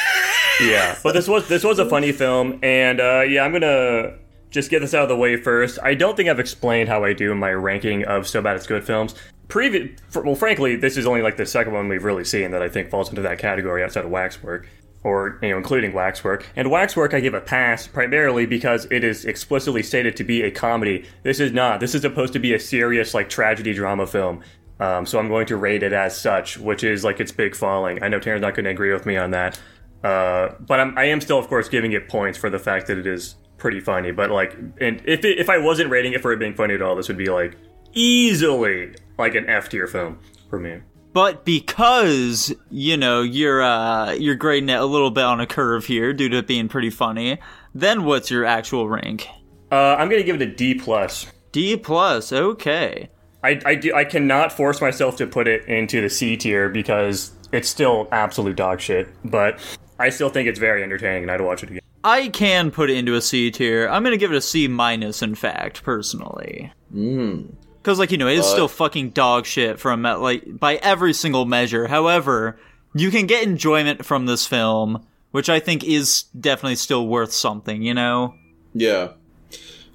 yeah, but this was this was a funny film, and uh, yeah, I'm gonna just get this out of the way first. I don't think I've explained how I do my ranking of so bad it's good films. Previous, well, frankly, this is only like the second one we've really seen that I think falls into that category outside of Waxwork, or you know, including Waxwork. And Waxwork, I give a pass primarily because it is explicitly stated to be a comedy. This is not. This is supposed to be a serious like tragedy drama film. Um, so I'm going to rate it as such, which is like its big falling. I know Taryn's not going to agree with me on that, uh, but I'm, I am still, of course, giving it points for the fact that it is pretty funny. But like, and if it, if I wasn't rating it for it being funny at all, this would be like easily like an F tier film for me. But because you know you're uh, you're grading it a little bit on a curve here due to it being pretty funny, then what's your actual rank? Uh, I'm going to give it a D plus. D plus. Okay. I, I, do, I cannot force myself to put it into the C tier because it's still absolute dog shit. But I still think it's very entertaining, and I'd watch it again. I can put it into a C tier. I'm gonna give it a C minus, in fact, personally. Mm. Because, like, you know, it is still fucking dog shit from, uh, like, by every single measure. However, you can get enjoyment from this film, which I think is definitely still worth something, you know? Yeah.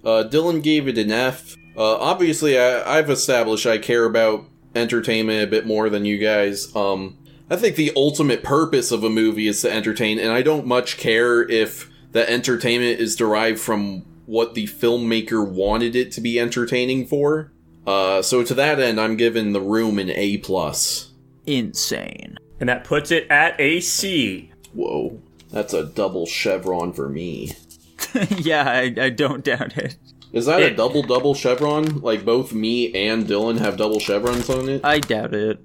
Uh, Dylan gave it an F. Uh, obviously, I, I've established I care about entertainment a bit more than you guys. Um, I think the ultimate purpose of a movie is to entertain, and I don't much care if the entertainment is derived from what the filmmaker wanted it to be entertaining for. Uh, so to that end, I'm giving The Room an A plus. Insane. And that puts it at a C. Whoa, that's a double chevron for me. yeah, I, I don't doubt it. Is that a double double chevron? Like both me and Dylan have double chevrons on it? I doubt it.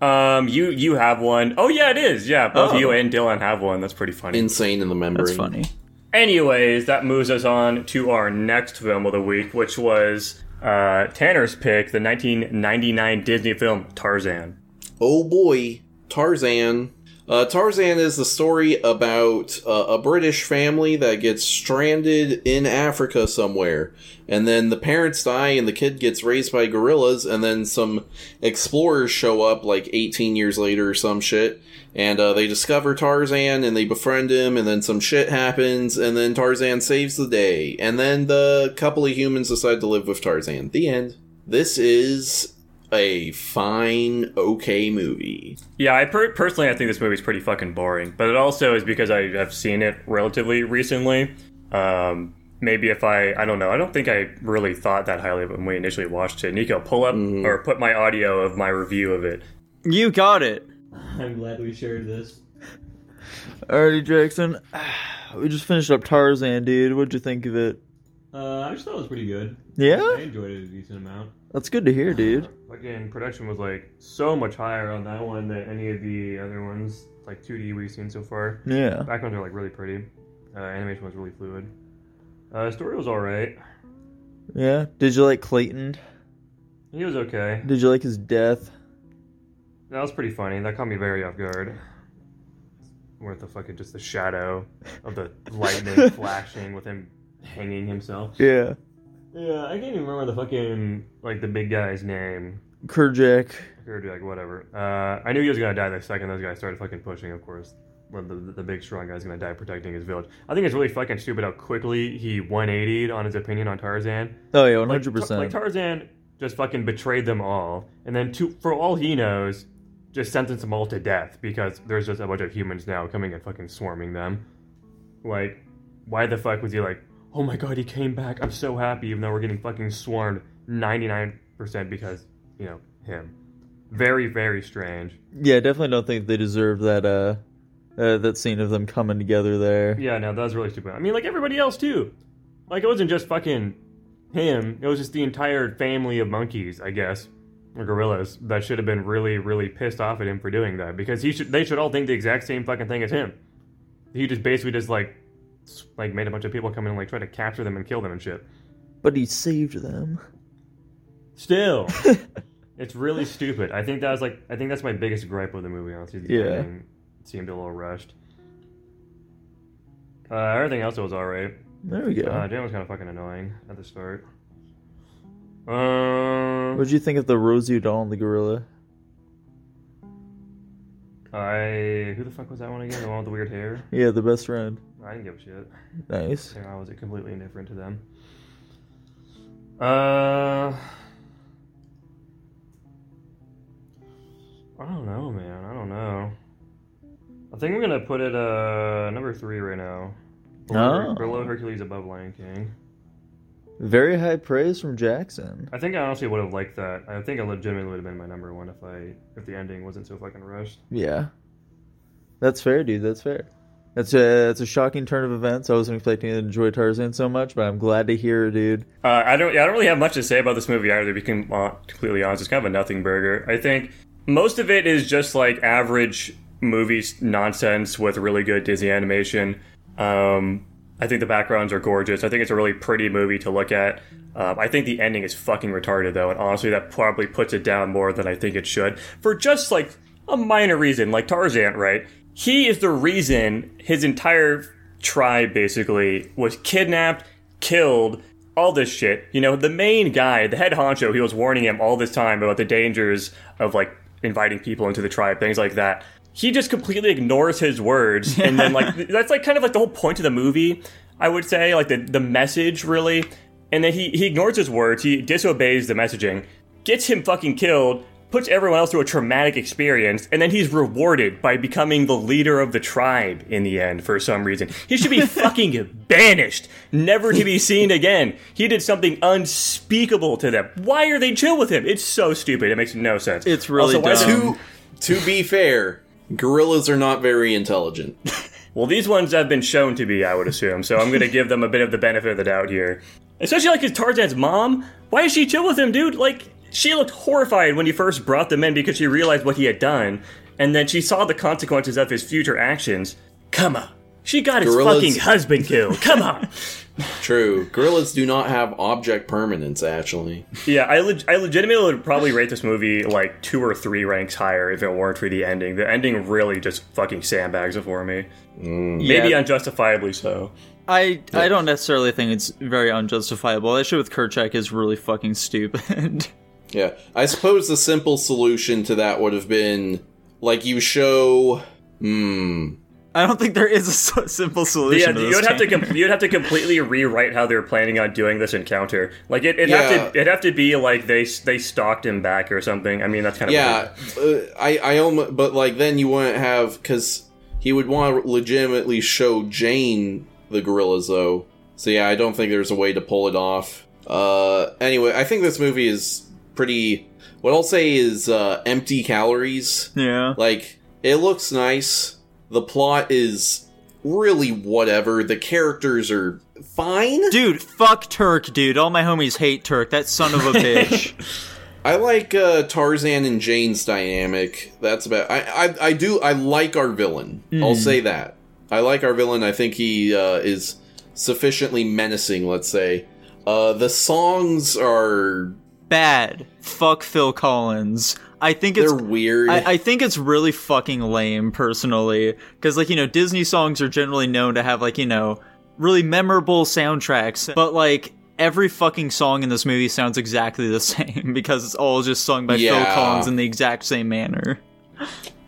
Um, you you have one. Oh yeah, it is. Yeah, both Oh. you and Dylan have one. That's pretty funny. Insane in the membrane. That's funny. Anyways, that moves us on to our next film of the week, which was uh, Tanner's pick, the 1999 Disney film Tarzan. Oh boy, Tarzan. Uh, Tarzan is the story about uh, a British family that gets stranded in Africa somewhere. And then the parents die and the kid gets raised by gorillas and then some explorers show up like 18 years later or some shit. And uh, they discover Tarzan and they befriend him and then some shit happens and then Tarzan saves the day. And then the couple of humans decide to live with Tarzan. The end. This is a fine, okay movie. Yeah, I per- personally I think this movie's pretty fucking boring, but it also is because I have seen it relatively recently. Um, maybe if I I don't know, I don't think I really thought that highly of it when we initially watched it. Nico, pull up or put my audio of my review of it. You got it. I'm glad we shared this. Alrighty, Jackson. We just finished up Tarzan, dude. What'd you think of it? Uh, I just thought it was pretty good. Yeah? I enjoyed it a decent amount. That's good to hear, dude. Fucking production was like so much higher on that one than any of the other ones, like 2D we've seen so far. Yeah. Backgrounds are like really pretty. Uh, animation was really fluid. Uh, story was alright. Yeah. Did you like Clayton? He was okay. Did you like his death? That was pretty funny. That caught me very off guard. Where the fucking just the shadow of the lightning flashing with him hanging himself. Yeah. Yeah, I can't even remember the fucking like the big guy's name. Kerchak. Or whatever. Uh, I knew he was gonna die the second those guys started fucking pushing. Of course, when the, the big strong guy's gonna die protecting his village. I think it's really fucking stupid how quickly he 180'd on his opinion on Tarzan. Oh yeah, one Like, hundred Tar- percent. like Tarzan just fucking betrayed them all, and then to for all he knows, just sentenced them all to death because there's just a bunch of humans now coming and fucking swarming them. Like, why the fuck was he like, oh my god, he came back, I'm so happy, even though we're getting fucking swarmed 99% because, you know, him. Very, very strange. Yeah, definitely don't think they deserve that. Uh, uh, that scene of them coming together there. Yeah, no, that was really stupid. I mean, like everybody else too. Like it wasn't just fucking him. It was just the entire family of monkeys, I guess, or gorillas that should have been really, really pissed off at him for doing that because he should. They should all think the exact same fucking thing as him. He just basically just like, like made a bunch of people come in and like try to capture them and kill them and shit. But he saved them. Still, it's really stupid. I think that was like, I think that's my biggest gripe with the movie. Honestly, the Yeah. ending seemed a little rushed. Uh, everything else was alright. There we go. Uh, Jan was kind of fucking annoying at the start. Um, what did you think of the Rosie doll and the gorilla? I who the fuck was that one again? The one with the weird hair? Yeah, the best friend. I didn't give a shit. Nice. I was completely indifferent to them. Uh, I don't know, man. I don't know. I think I'm gonna put it uh number three right now. Below, Oh. below Hercules, above Lion King. Very high praise from Jackson. I think I honestly would have liked that. I think it legitimately would have been my number one if I if the ending wasn't so fucking rushed. Yeah. That's fair, dude. That's fair. That's a that's a shocking turn of events. I wasn't expecting to enjoy Tarzan so much, but I'm glad to hear, dude. Uh, I don't. Yeah, I don't really have much to say about this movie either. To be uh, completely honest, it's kind of a nothing burger. I think most of it is just like average movies nonsense with really good Disney animation. Um, I think the backgrounds are gorgeous. I think it's a really pretty movie to look at. Um, I think the ending is fucking retarded though, and honestly, that probably puts it down more than I think it should for just like a minor reason, like Tarzan. Right? He is the reason his entire tribe basically was kidnapped, killed, all this shit. You know, the main guy, the head honcho, he was warning him all this time about the dangers of like inviting people into the tribe, things like that. He just completely ignores his words, and then like that's like kind of like the whole point of the movie. I would say like the the message really, and then he he ignores his words, he disobeys the messaging, gets him fucking killed, puts everyone else through a traumatic experience, and then he's rewarded by becoming the leader of the tribe in the end for some reason. He should be fucking banished, never to be seen again. He did something unspeakable to them. Why are they chill with him? It's so stupid. It makes no sense. It's really why dumb. he- To to be fair, gorillas are not very intelligent. Well, these ones have been shown to be, I would assume. So I'm going to give them a bit of the benefit of the doubt here. Especially like his Tarzan's mom. Why is she chill with him, dude? Like she looked horrified when he first brought them in because she realized what he had done, and then she saw the consequences of his future actions. Come on. She got his fucking husband killed. Come on. True, gorillas do not have object permanence. Actually, Yeah, I, leg- I legitimately would probably rate this movie like two or three ranks higher if it weren't for the ending. The ending really just fucking sandbags it for me. Maybe Yeah. unjustifiably so. I I don't necessarily think it's very unjustifiable. That shit with Kerchak is really fucking stupid. yeah. I suppose the simple solution to that would have been like you show. Hmm. I don't think there is a so- simple solution. Yeah, to you would have to com- you'd have to completely rewrite how they're planning on doing this encounter. Like it, it'd have to it'd have to be like they they stalked him back or something. I mean, that's kind of Yeah, uh, I I almost, but like then you wouldn't have because he would want to legitimately show Jane the gorillas though. So yeah, I don't think there's a way to pull it off. Uh, anyway, I think this movie is pretty. What I'll say is uh, empty calories. Yeah. Like it looks nice. The plot is really whatever. The characters are fine. Dude, fuck Terk, dude. All my homies hate Terk. That son of a bitch. I like uh, Tarzan and Jane's dynamic. That's about. I I, I do. I like our villain. I'll say that. I like our villain. I think he uh, is sufficiently menacing. Let's say. Uh, the songs are Bad. Fuck Phil Collins. I think it's they're weird. I, I think it's really fucking lame, personally, because like you know Disney songs are generally known to have like you know really memorable soundtracks, but like every fucking song in this movie sounds exactly the same because it's all just sung by Phil Collins in the exact same manner.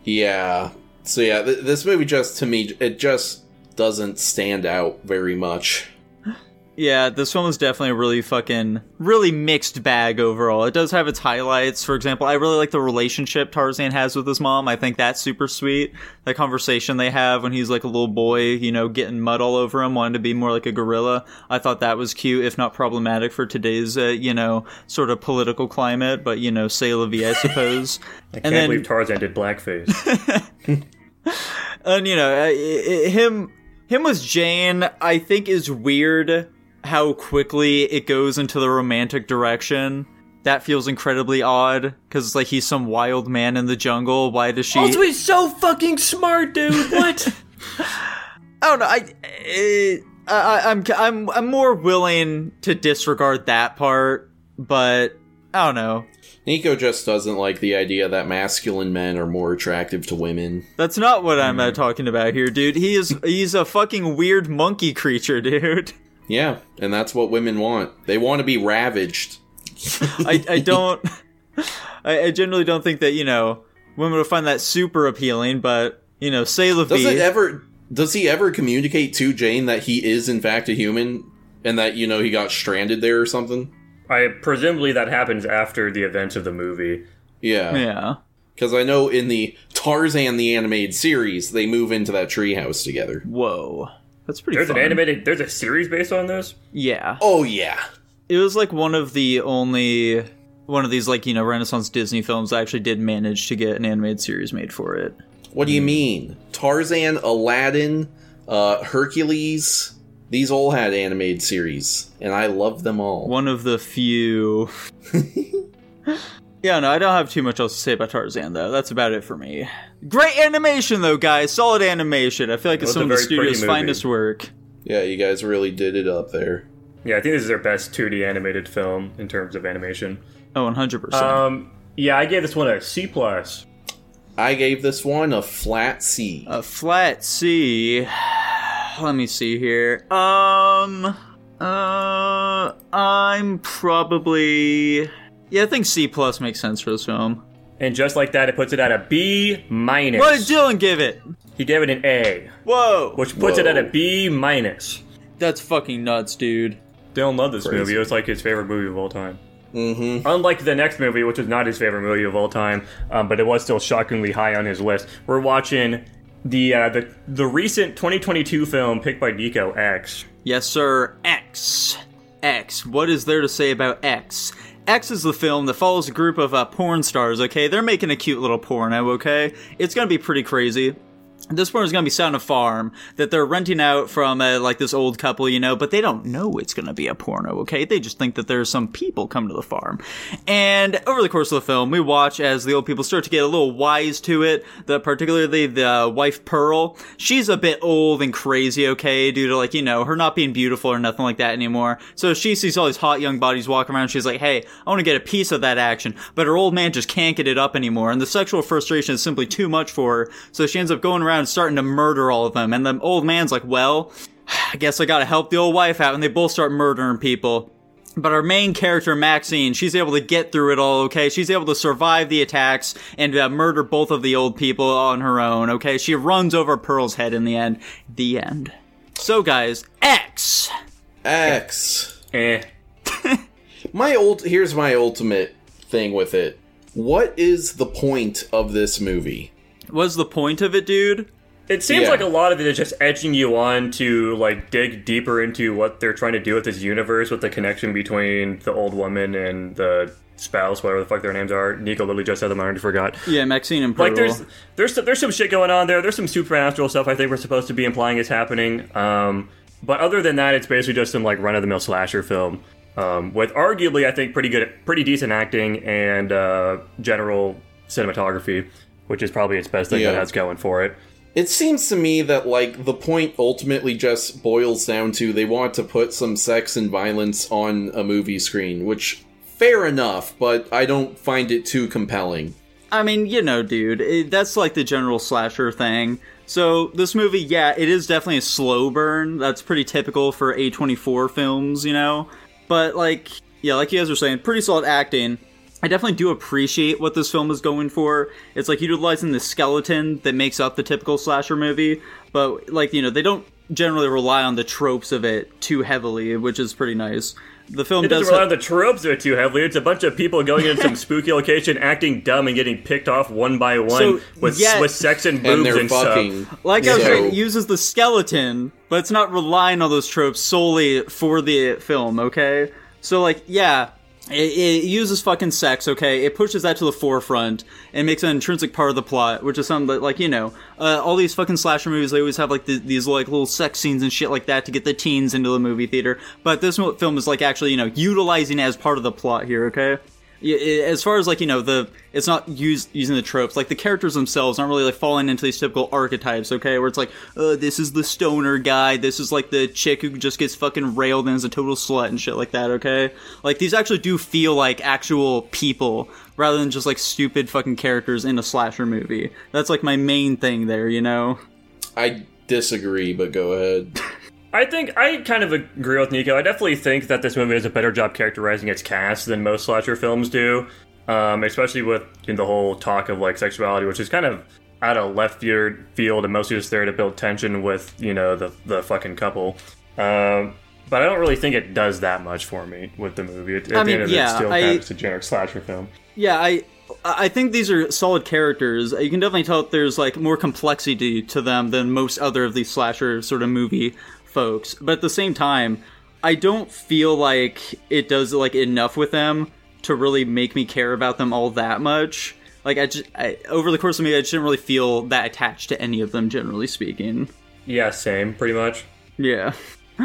yeah. So yeah, th- this movie just to me it just doesn't stand out very much. Yeah, this one was definitely a really fucking really mixed bag overall. It does have its highlights. For example, I really like the relationship Tarzan has with his mom. I think that's super sweet. That conversation they have when he's like a little boy, you know, getting mud all over him, wanting to be more like a gorilla. I thought that was cute, if not problematic for today's, uh, you know, sort of political climate. But you know, say la vie, I suppose. I can't then believe Tarzan did blackface. and you know uh, him him with jane i think is weird how quickly it goes into the romantic direction that feels incredibly odd because it's like he's some wild man in the jungle why does she also, he's so fucking smart, dude. What? i don't know i eh, I, I i'm i'm i'm more willing to disregard that part but i don't know Nico just doesn't like the idea that masculine men are more attractive to women. that's not what i'm uh, talking about here dude he is he's a fucking weird monkey creature dude Yeah, and that's what women want. They want to be ravaged. I, I don't. I, I generally don't think that you know women would find that super appealing, but you know, say the Does Levy. it ever? Does he ever communicate to Jane that he is in fact a human and that you know he got stranded there or something? I presumably that happens after the events of the movie. Yeah, yeah. because I know in the Tarzan the animated series they move into that treehouse together. Whoa, that's pretty. There's fun. an animated. There's a series based on this. Yeah, Oh yeah, it was like one of the only one of these like you know Renaissance Disney films that actually did manage to get an animated series made for it. what do you mean? Tarzan, Aladdin, uh, Hercules. These all had animated series, and I love them all. One of the few. yeah, no, I don't have too much else to say about Tarzan though. That's about it for me. Great animation though, guys. Solid animation. I feel like it's was some of the studio's movie. finest work. Yeah, you guys really did it up there. Yeah, I think this is their best 2D animated film in terms of animation. Oh, 100 percent. Um, yeah, I gave this one a C plus. I gave this one a flat C. A flat C. Let me see here. Um. Uh. I'm probably. Yeah, I think C plus makes sense for this film. And just like that, it puts it at a B minus. What did Dylan give it? He gave it an A, Whoa, which puts it at a B minus. that's fucking nuts, dude. Dylan loved this Crazy. movie. It was like his favorite movie of all time. Mm-hmm. Unlike the next movie, which was not his favorite movie of all time, um, but it was still shockingly high on his list. We're watching the uh, the the recent 2022 film picked by Nico X. Yes, sir. X. X. What is there to say about X? X is the film that follows a group of uh, porn stars, okay? They're making a cute little porno, okay? It's gonna be pretty crazy. This porn is gonna be set on a farm that they're renting out from uh, like this old couple, you know, but they don't know it's gonna be a porno, okay? They just think that there's some people coming to the farm. And over the course of the film, we watch as the old people start to get a little wise to it. The particularly the uh, wife Pearl, she's a bit old and crazy, okay, due to like you know her not being beautiful or nothing like that anymore. So she sees all these hot young bodies walking around. She's like, hey, I want to get a piece of that action, but her old man just can't get it up anymore, and the sexual frustration is simply too much for her. So she ends up going around and starting to murder all of them. And the old man's like, well. I guess I gotta help the old wife out, and they both start murdering people. But our main character, Maxine, she's able to get through it all, okay? She's able to survive the attacks and uh, murder both of the old people on her own, okay? She runs over Pearl's head in the end. The end. So, guys, X! X. Eh. My old here's my ultimate thing with it. What is the point of this movie? What's the point of it, dude? It seems Yeah. like a lot of it is just edging you on to like dig deeper into what they're trying to do with this universe, with the connection between the old woman and the spouse, whatever the fuck their names are. Nico literally just said them. I already forgot. Yeah, Maxine and Pearl. Like there's there's there's some shit going on there. There's some supernatural stuff I think we're supposed to be implying is happening. Um, but other than that, it's basically just some like run of the mill slasher film um, with arguably I think pretty good, pretty decent acting and uh, general cinematography, which is probably its best thing Yeah. that has going for it. It seems to me that like the point ultimately just boils down to they want to put some sex and violence on a movie screen, which fair enough, but I don't find it too compelling. I mean, you know, dude, it, that's like the general slasher thing. So this movie, yeah, it is definitely a slow burn. That's pretty typical for A24 films, you know. But like, yeah, like you guys were saying, pretty solid acting. I definitely do appreciate what this film is going for. It's like utilizing the skeleton that makes up the typical slasher movie, but like, you know, they don't generally rely on the tropes of it too heavily, which is pretty nice. The film It does doesn't rely ha- on the tropes there too heavily. It's a bunch of people going into some spooky location, acting dumb, and getting picked off one by one So, with yeah- with sex and And boobs they're and, fucking stuff. Like I was saying, it uses the skeleton, but it's not relying on those tropes solely for the film, okay? So, like, yeah, it, it uses fucking sex, okay? It pushes that to the forefront and makes an intrinsic part of the plot, which is something that, like, you know, uh, all these fucking slasher movies, they always have, like, the, these, like, little sex scenes and shit like that to get the teens into the movie theater. But this film is, like, actually, you know, utilizing as part of the plot here, okay? As far as like you know the it's not used using the tropes like the characters themselves aren't really like falling into these typical archetypes okay? Where it's like uh, this is the stoner guy this is like the chick who just gets fucking railed and is a total slut and shit like that okay? Like these actually do feel like actual people rather than just like stupid fucking characters in a slasher movie. That's like my main thing there you know? I disagree, but go ahead. I think I kind of agree with Nico. I definitely think that this movie does a better job characterizing its cast than most slasher films do. um, especially with in the whole talk of like sexuality, which is kind of out of left field, and mostly just there to build tension with you know the the fucking couple. Um, but I don't really think it does that much for me with the movie. At, at I the mean, end of it, yeah, it's still I- kind of a generic slasher film. Yeah, I I think these are solid characters. You can definitely tell that there's like more complexity to them than most other of these slasher sort of movie folks. But at the same time, I don't feel like it does like enough with them to really make me care about them all that much. Like I just I, over the course of me, I just didn't really feel that attached to any of them, generally speaking. Yeah, same, pretty much. Yeah.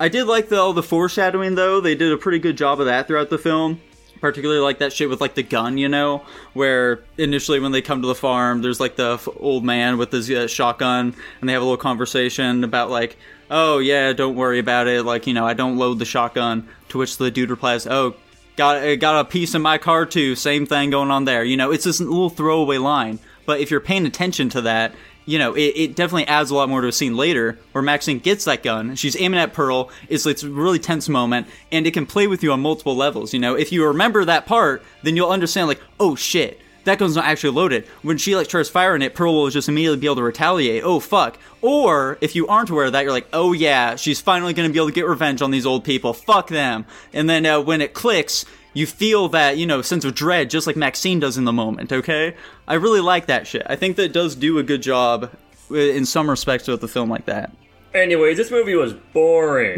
I did like the, all the foreshadowing though. They did a pretty good job of that throughout the film. Particularly like that shit with like the gun, you know, where initially when they come to the farm, there's like the f- old man with his uh, shotgun, and they have a little conversation about like, oh yeah, don't worry about it, like you know, I don't load the shotgun. To which the dude replies, oh, got uh, got a piece in my car too. Same thing going on there. You know, it's this little throwaway line, but if you're paying attention to that, you know, it, it definitely adds a lot more to a scene later where Maxine gets that gun. She's aiming at Pearl. It's it's a really tense moment, and it can play with you on multiple levels. You know, if you remember that part, then you'll understand like, oh shit. That gun's not actually loaded. When she like tries firing it, Pearl will just immediately be able to retaliate. Oh fuck! Or if you aren't aware of that, you're like, oh yeah, she's finally gonna be able to get revenge on these old people. Fuck them. And then uh, when it clicks, you feel that you know sense of dread just like maxine does in the moment okay i really like that shit i think that does do a good job uh, in some respects with the film like that Anyways, this movie was boring.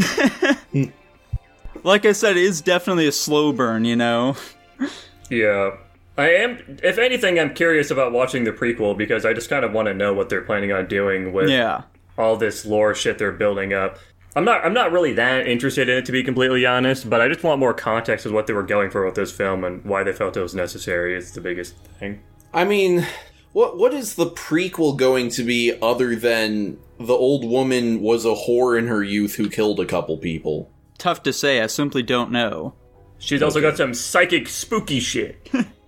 like i said it is definitely a slow burn you know yeah. I am, if anything, I'm curious about watching the prequel because I just kind of want to know what they're planning on doing with yeah all this lore shit they're building up. I'm not I'm not really that interested in it to be completely honest, but I just want more context of what they were going for with this film and why they felt it was necessary is the biggest thing. I mean, what what is the prequel going to be other than the old woman was a whore in her youth who killed a couple people? tough to say i simply don't know She's also got some psychic spooky shit.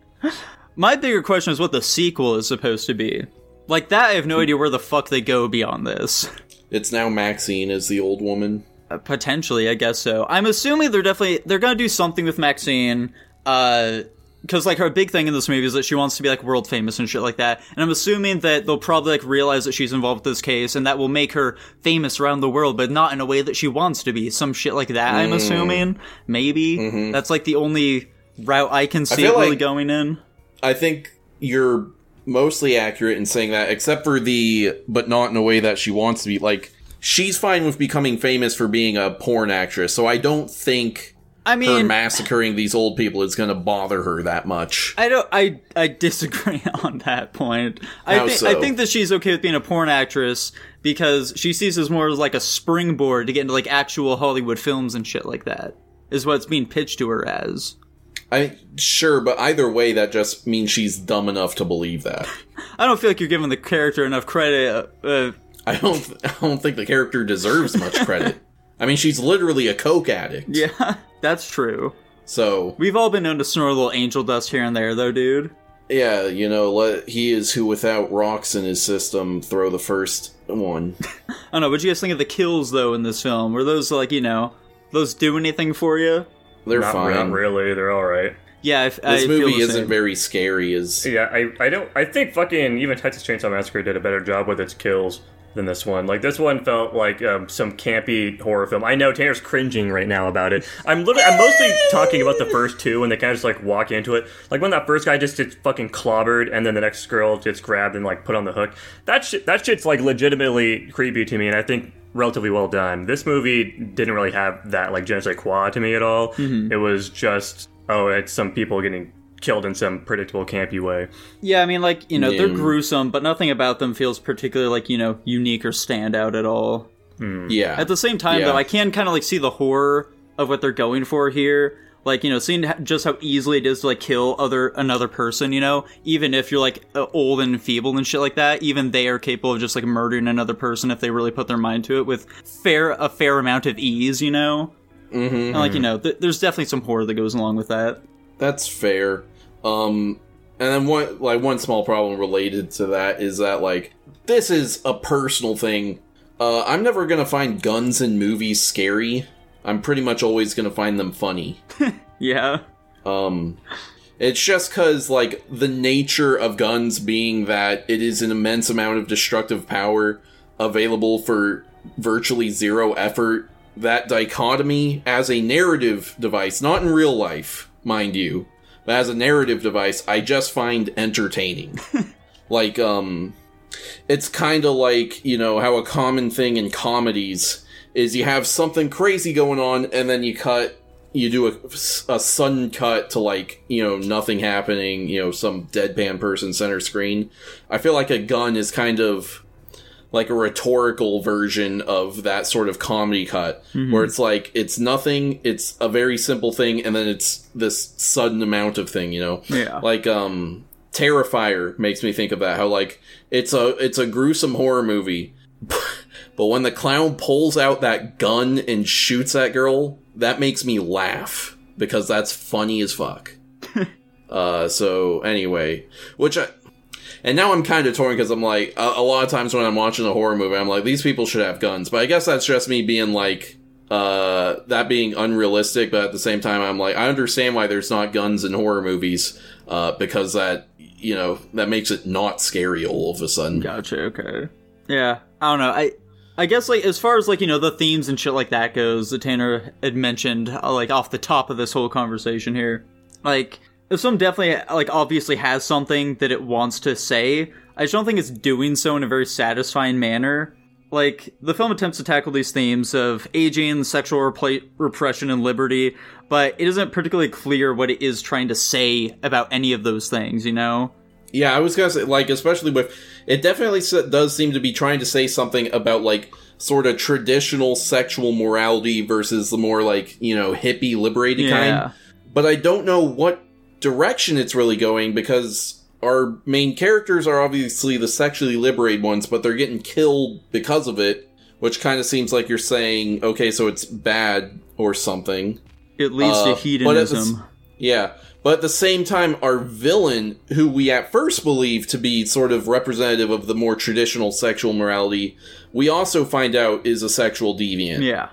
my bigger question is what the sequel is supposed to be like that i have no idea where the fuck they go beyond this It's now Maxine as the old woman. Uh, potentially, I guess so. I'm assuming they're definitely they're gonna do something with Maxine, uh, because like her big thing in this movie is that she wants to be like world famous and shit like that. And I'm assuming that they'll probably like realize that she's involved with this case, and that will make her famous around the world, but not in a way that she wants to be. Some shit like that. I'm assuming, maybe that's like the only route I can see feel it really like- going in. I think you're mostly accurate in saying that, except for the but not in a way that she wants to be. Like she's fine with becoming famous for being a porn actress, so I don't think I mean, her massacring these old people is going to bother her that much. I don't. I I disagree on that point. I How think so? I think that she's okay with being a porn actress because she sees this more as like a springboard to get into like actual Hollywood films and shit like that. Is what it's being pitched to her as. I sure, but either way, that just means she's dumb enough to believe that. I don't feel like you're giving the character enough credit. Uh, I don't. I don't think the character deserves much credit. I mean, she's literally a coke addict. yeah, that's true. So We've all been known to snort a little angel dust here and there, though, dude. yeah, you know, let, he is who, without rocks in his system, throw the first one. I don't know. What do you guys think of the kills though in this film? Were those like you know those do anything for you? They're Not, fine. not really, they're all right. Yeah, I, I This feel movie the isn't same. very scary. As Yeah, I, I don't I think fucking even Texas Chainsaw Massacre did a better job with its kills than this one. Like this one felt like um, some campy horror film. I know Tanner's cringing right now about it. I'm literally I'm mostly talking about the first two when they kind of just like walk into it. Like when that first guy just gets fucking clobbered and then the next girl gets grabbed and like put on the hook. That shit that shit's like legitimately creepy to me and I think relatively well done. This movie didn't really have that like je ne sais quoi to me at all. It was just oh, it's some people getting killed in some predictable campy way. Yeah, I mean, like you know, they're gruesome, but nothing about them feels particularly like you know unique or stand out at all. yeah, At the same time, Yeah. though, I can kind of like see the horror of what they're going for here. Like you know, seeing just how easily it is to like kill other another person. You know, even if you're like uh, old and feeble and shit like that, even they are capable of just like murdering another person if they really put their mind to it with fair a fair amount of ease. You know, mm-hmm. and like you know, th- there's definitely some horror that goes along with that. That's fair. Um, and then one like one small problem related to that is that like this is a personal thing. Uh, I'm never gonna find guns in movies scary. I'm pretty much always gonna find them funny. Yeah, Um, It's just because, like, the nature of guns being that it is an immense amount of destructive power available for virtually zero effort. That dichotomy as a narrative device, not in real life, mind you, but as a narrative device, I just find entertaining. like, um, it's kind of like, you know, how a common thing in comedies is you have something crazy going on and then you cut you do a, a sudden cut to like you know nothing happening you know some deadpan person center screen i feel like a gun is kind of like a rhetorical version of that sort of comedy cut where it's like it's nothing it's a very simple thing and then it's this sudden amount of thing you know Yeah. like um terrifier makes me think of that how like it's a it's a gruesome horror movie but when the clown pulls out that gun and shoots that girl, that makes me laugh because that's funny as fuck. uh, so anyway, which I, and now I'm kind of torn because I'm like, a, a lot of times when I'm watching a horror movie, I'm like, these people should have guns, but I guess that's just me being like, uh, that being unrealistic, but at the same time, I'm like, I understand why there's not guns in horror movies, uh, because that, you know, that makes it not scary all of a sudden. Gotcha. Okay. Yeah. I don't know. I I guess like as far as like you know the themes and shit like that goes, that Tanner had mentioned uh, like off the top of this whole conversation here, like if some definitely like obviously has something that it wants to say, I just don't think it's doing so in a very satisfying manner. Like the film attempts to tackle these themes of aging, sexual repression, and liberty, but it isn't particularly clear what it is trying to say about any of those things. You know? Yeah, I was gonna say, like, especially with it, definitely does seem to be trying to say something about like sort of traditional sexual morality versus the more like you know hippie liberated Yeah. kind. But I don't know what direction it's really going because our main characters are obviously the sexually liberated ones, but they're getting killed because of it, which kind of seems like you're saying, okay, so it's bad or something. It leads Uh, to hedonism. Yeah, but at the same time, our villain, who we at first believe to be sort of representative of the more traditional sexual morality, we also find out is a sexual deviant. yeah.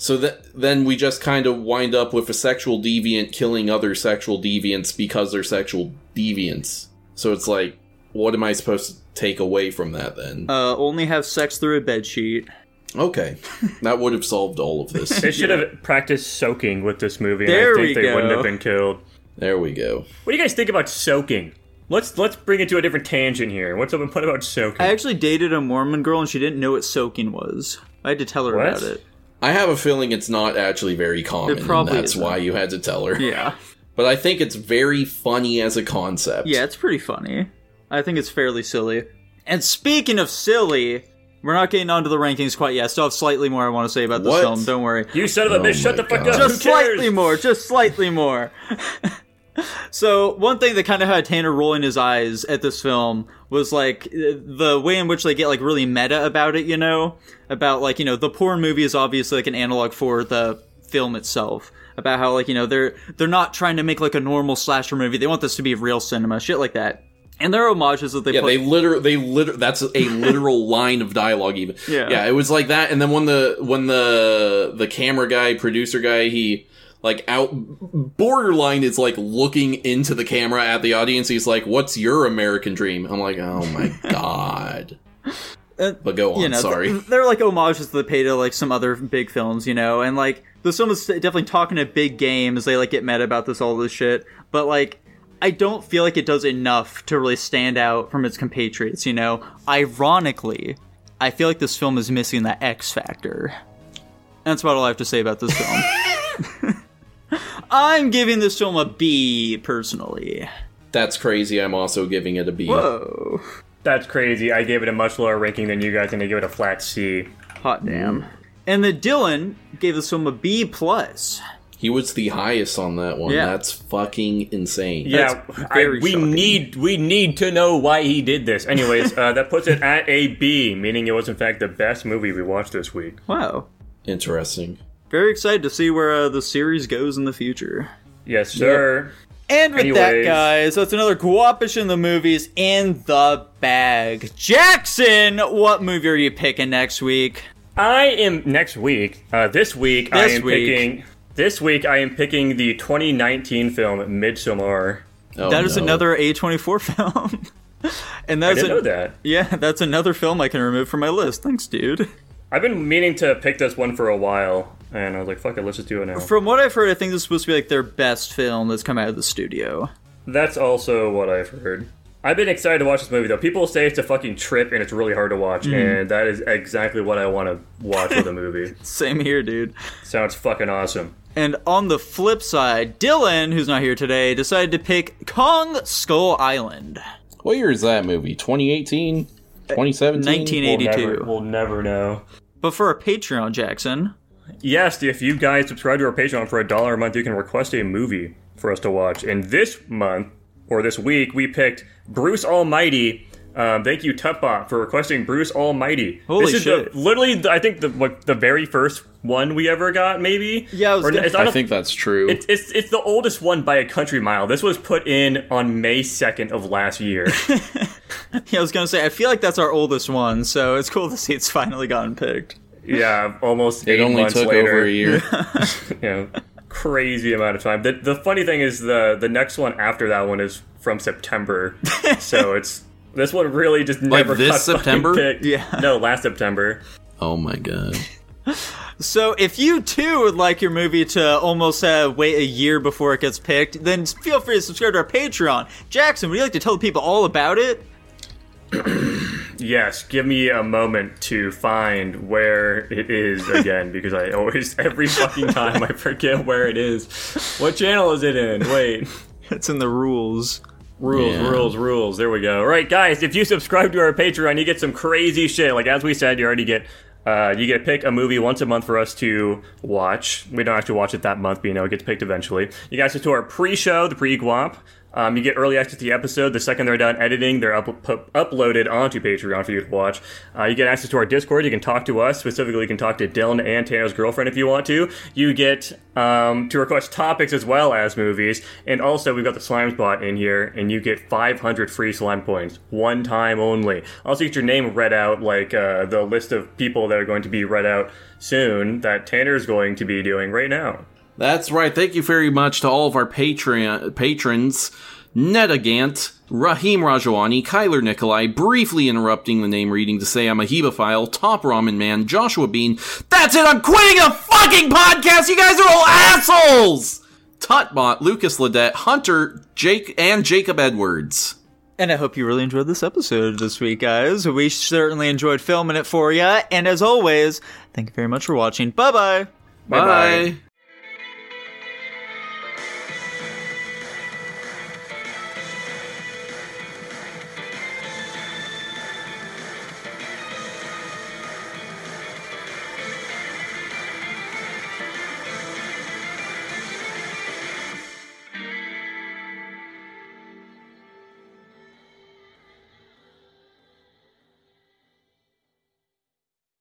So that then we just kind of wind up with a sexual deviant killing other sexual deviants because they're sexual deviants. So it's like, what am I supposed to take away from that then? Uh, only have sex through a bed sheet. okay, that would have solved all of this. They should have practiced soaking with this movie, and There I think we they go. wouldn't have been killed. There we go. What do you guys think about soaking? Let's let's bring it to a different tangent here. What's up? What about soaking? I actually dated a Mormon girl and she didn't know what soaking was. I had to tell her What? about it. I have a feeling it's not actually very common. It probably and that's isn't. why you had to tell her. Yeah. But I think it's very funny as a concept. Yeah, it's pretty funny. I think it's fairly silly. And speaking of silly, we're not getting onto the rankings quite yet. Still have slightly more I want to say about this What? film. Don't worry. you son of a Oh bitch! Shut the fuck God. up. Just Who cares? slightly more. Just slightly more. so one thing that kind of had Tanner rolling his eyes at this film was like the way in which they get like really meta about it. You know, about like you know the porn movie is obviously like an analog for the film itself. About how like you know they're they're not trying to make like a normal slasher movie. They want this to be real cinema, shit like that. And there are homages that they Yeah, put. they literally, they liter- that's a literal line of dialogue. Even Yeah. yeah, it was like that. And then when the when the the camera guy, producer guy, he like out borderline is like looking into the camera at the audience. He's like, "What's your American dream?" I'm like, "Oh my god." Uh, But go on. you know, sorry. th- they're like homages that pay to like some other big films, you know, and like the film is definitely talking a big game as they like get mad about this all this shit. But like, I don't feel like it does enough to really stand out from its compatriots. You know, ironically, I feel like this film is missing that X factor. And that's about all I have to say about this film. I'm giving this film a B personally. That's crazy. I'm also giving it a B. Whoa, That's crazy. I gave it a much lower ranking than you guys, and I give it a flat C. hot damn. And the Dylan gave this film a B plus. He was the highest on that one. Yeah. That's fucking insane. Yeah, I, we shocking. need we need to know why he did this. Anyways, uh, that puts it at a B, meaning it was in fact the best movie we watched this week. Wow. Interesting. Very excited to see where uh, the series goes in the future. Yes, sir. And with that, Anyways. guys, that's another Guapish in the movies in the bag. Jackson, what movie are you picking next week? I am next week. Uh, this week I This am week. picking. This week I am picking the 2019 film Midsommar. Oh, that is no. another A24 film. and I that's didn't a- know that. Yeah, that's another film I can remove from my list. Thanks, dude. I've been meaning to pick this one for a while, and I was like, fuck it, let's just do it now. From what I've heard, I think this is supposed to be like their best film that's come out of the studio. That's also what I've heard. I've been excited to watch this movie though. People say it's a fucking trip and it's really hard to watch, mm. and that is exactly what I want to watch with a movie. Same here, dude. Sounds fucking awesome. And on the flip side, Dylan, who's not here today, decided to pick Kong Skull Island. What year is that movie? 2018? 2017? 19 We'll never, we'll never know. But for our Patreon, Jackson, Yes, if you guys subscribe to our Patreon for a dollar a month, you can request a movie for us to watch. And this month, or this week, we picked Bruce Almighty. Um, thank you, Tutbot, for requesting Bruce Almighty. Holy this is shit. The, literally, the- I think the what, the very first one we ever got, maybe. Yeah, I was Or, gonna- it's- I I think that's true. It's, it's it's the oldest one by a country mile. This was put in on May second of last year. yeah, I was gonna say, I feel like that's our oldest one, so it's cool to see it's finally gotten picked. Yeah, almost. it eight only months took later. over a year. you know, crazy amount of time. The the funny thing is the the next one after that one is from September, so it's this one really just never this September? picked. Yeah. no, last September. oh my god. So if you too would like your movie to almost uh, wait a year before it gets picked, then feel free to subscribe to our Patreon. Jackson, would you like to tell the people all about it? Yes, give me a moment to find where it is again because I always every fucking time I forget where it is. What channel is it in? Wait. It's in the rules. Rules, Yeah. rules, rules. There we go. All right, guys, if you subscribe to our Patreon, you get some crazy shit. Like as we said, you already get uh, you get to pick a movie once a month for us to watch. We don't actually watch it that month, but you know it gets picked eventually. You guys get to our pre-show, the pre-guap. Um, you get early access to the episode. The second they're done editing, they're up- uploaded onto Patreon for you to watch. Uh, you get access to our Discord. You can talk to us. Specifically, you can talk to Dylan and Tanner's girlfriend if you want to. You get um, to request topics as well as movies. And also, we've got the Slime Spot in here, and you get 500 free slime points. One time only. Also, get your name read out, like uh, the list of people that are going to be read out soon that Tanner's going to be doing right now. That's right. Thank you very much to all of our Patreon patrons. Netagant, Rahim Rajawani, Kyler Nikolai, briefly interrupting the name reading to say I'm a Hebephile, Top Ramen Man, Joshua Bean. That's it, I'm quitting the fucking podcast! You guys are all assholes! Tutbot, Lucas Ledette, Hunter, Jake, and Jacob Edwards. And I hope you really enjoyed this episode this week, guys. We certainly enjoyed filming it for you. And as always, thank you very much for watching. Bye bye. Bye-bye. Bye.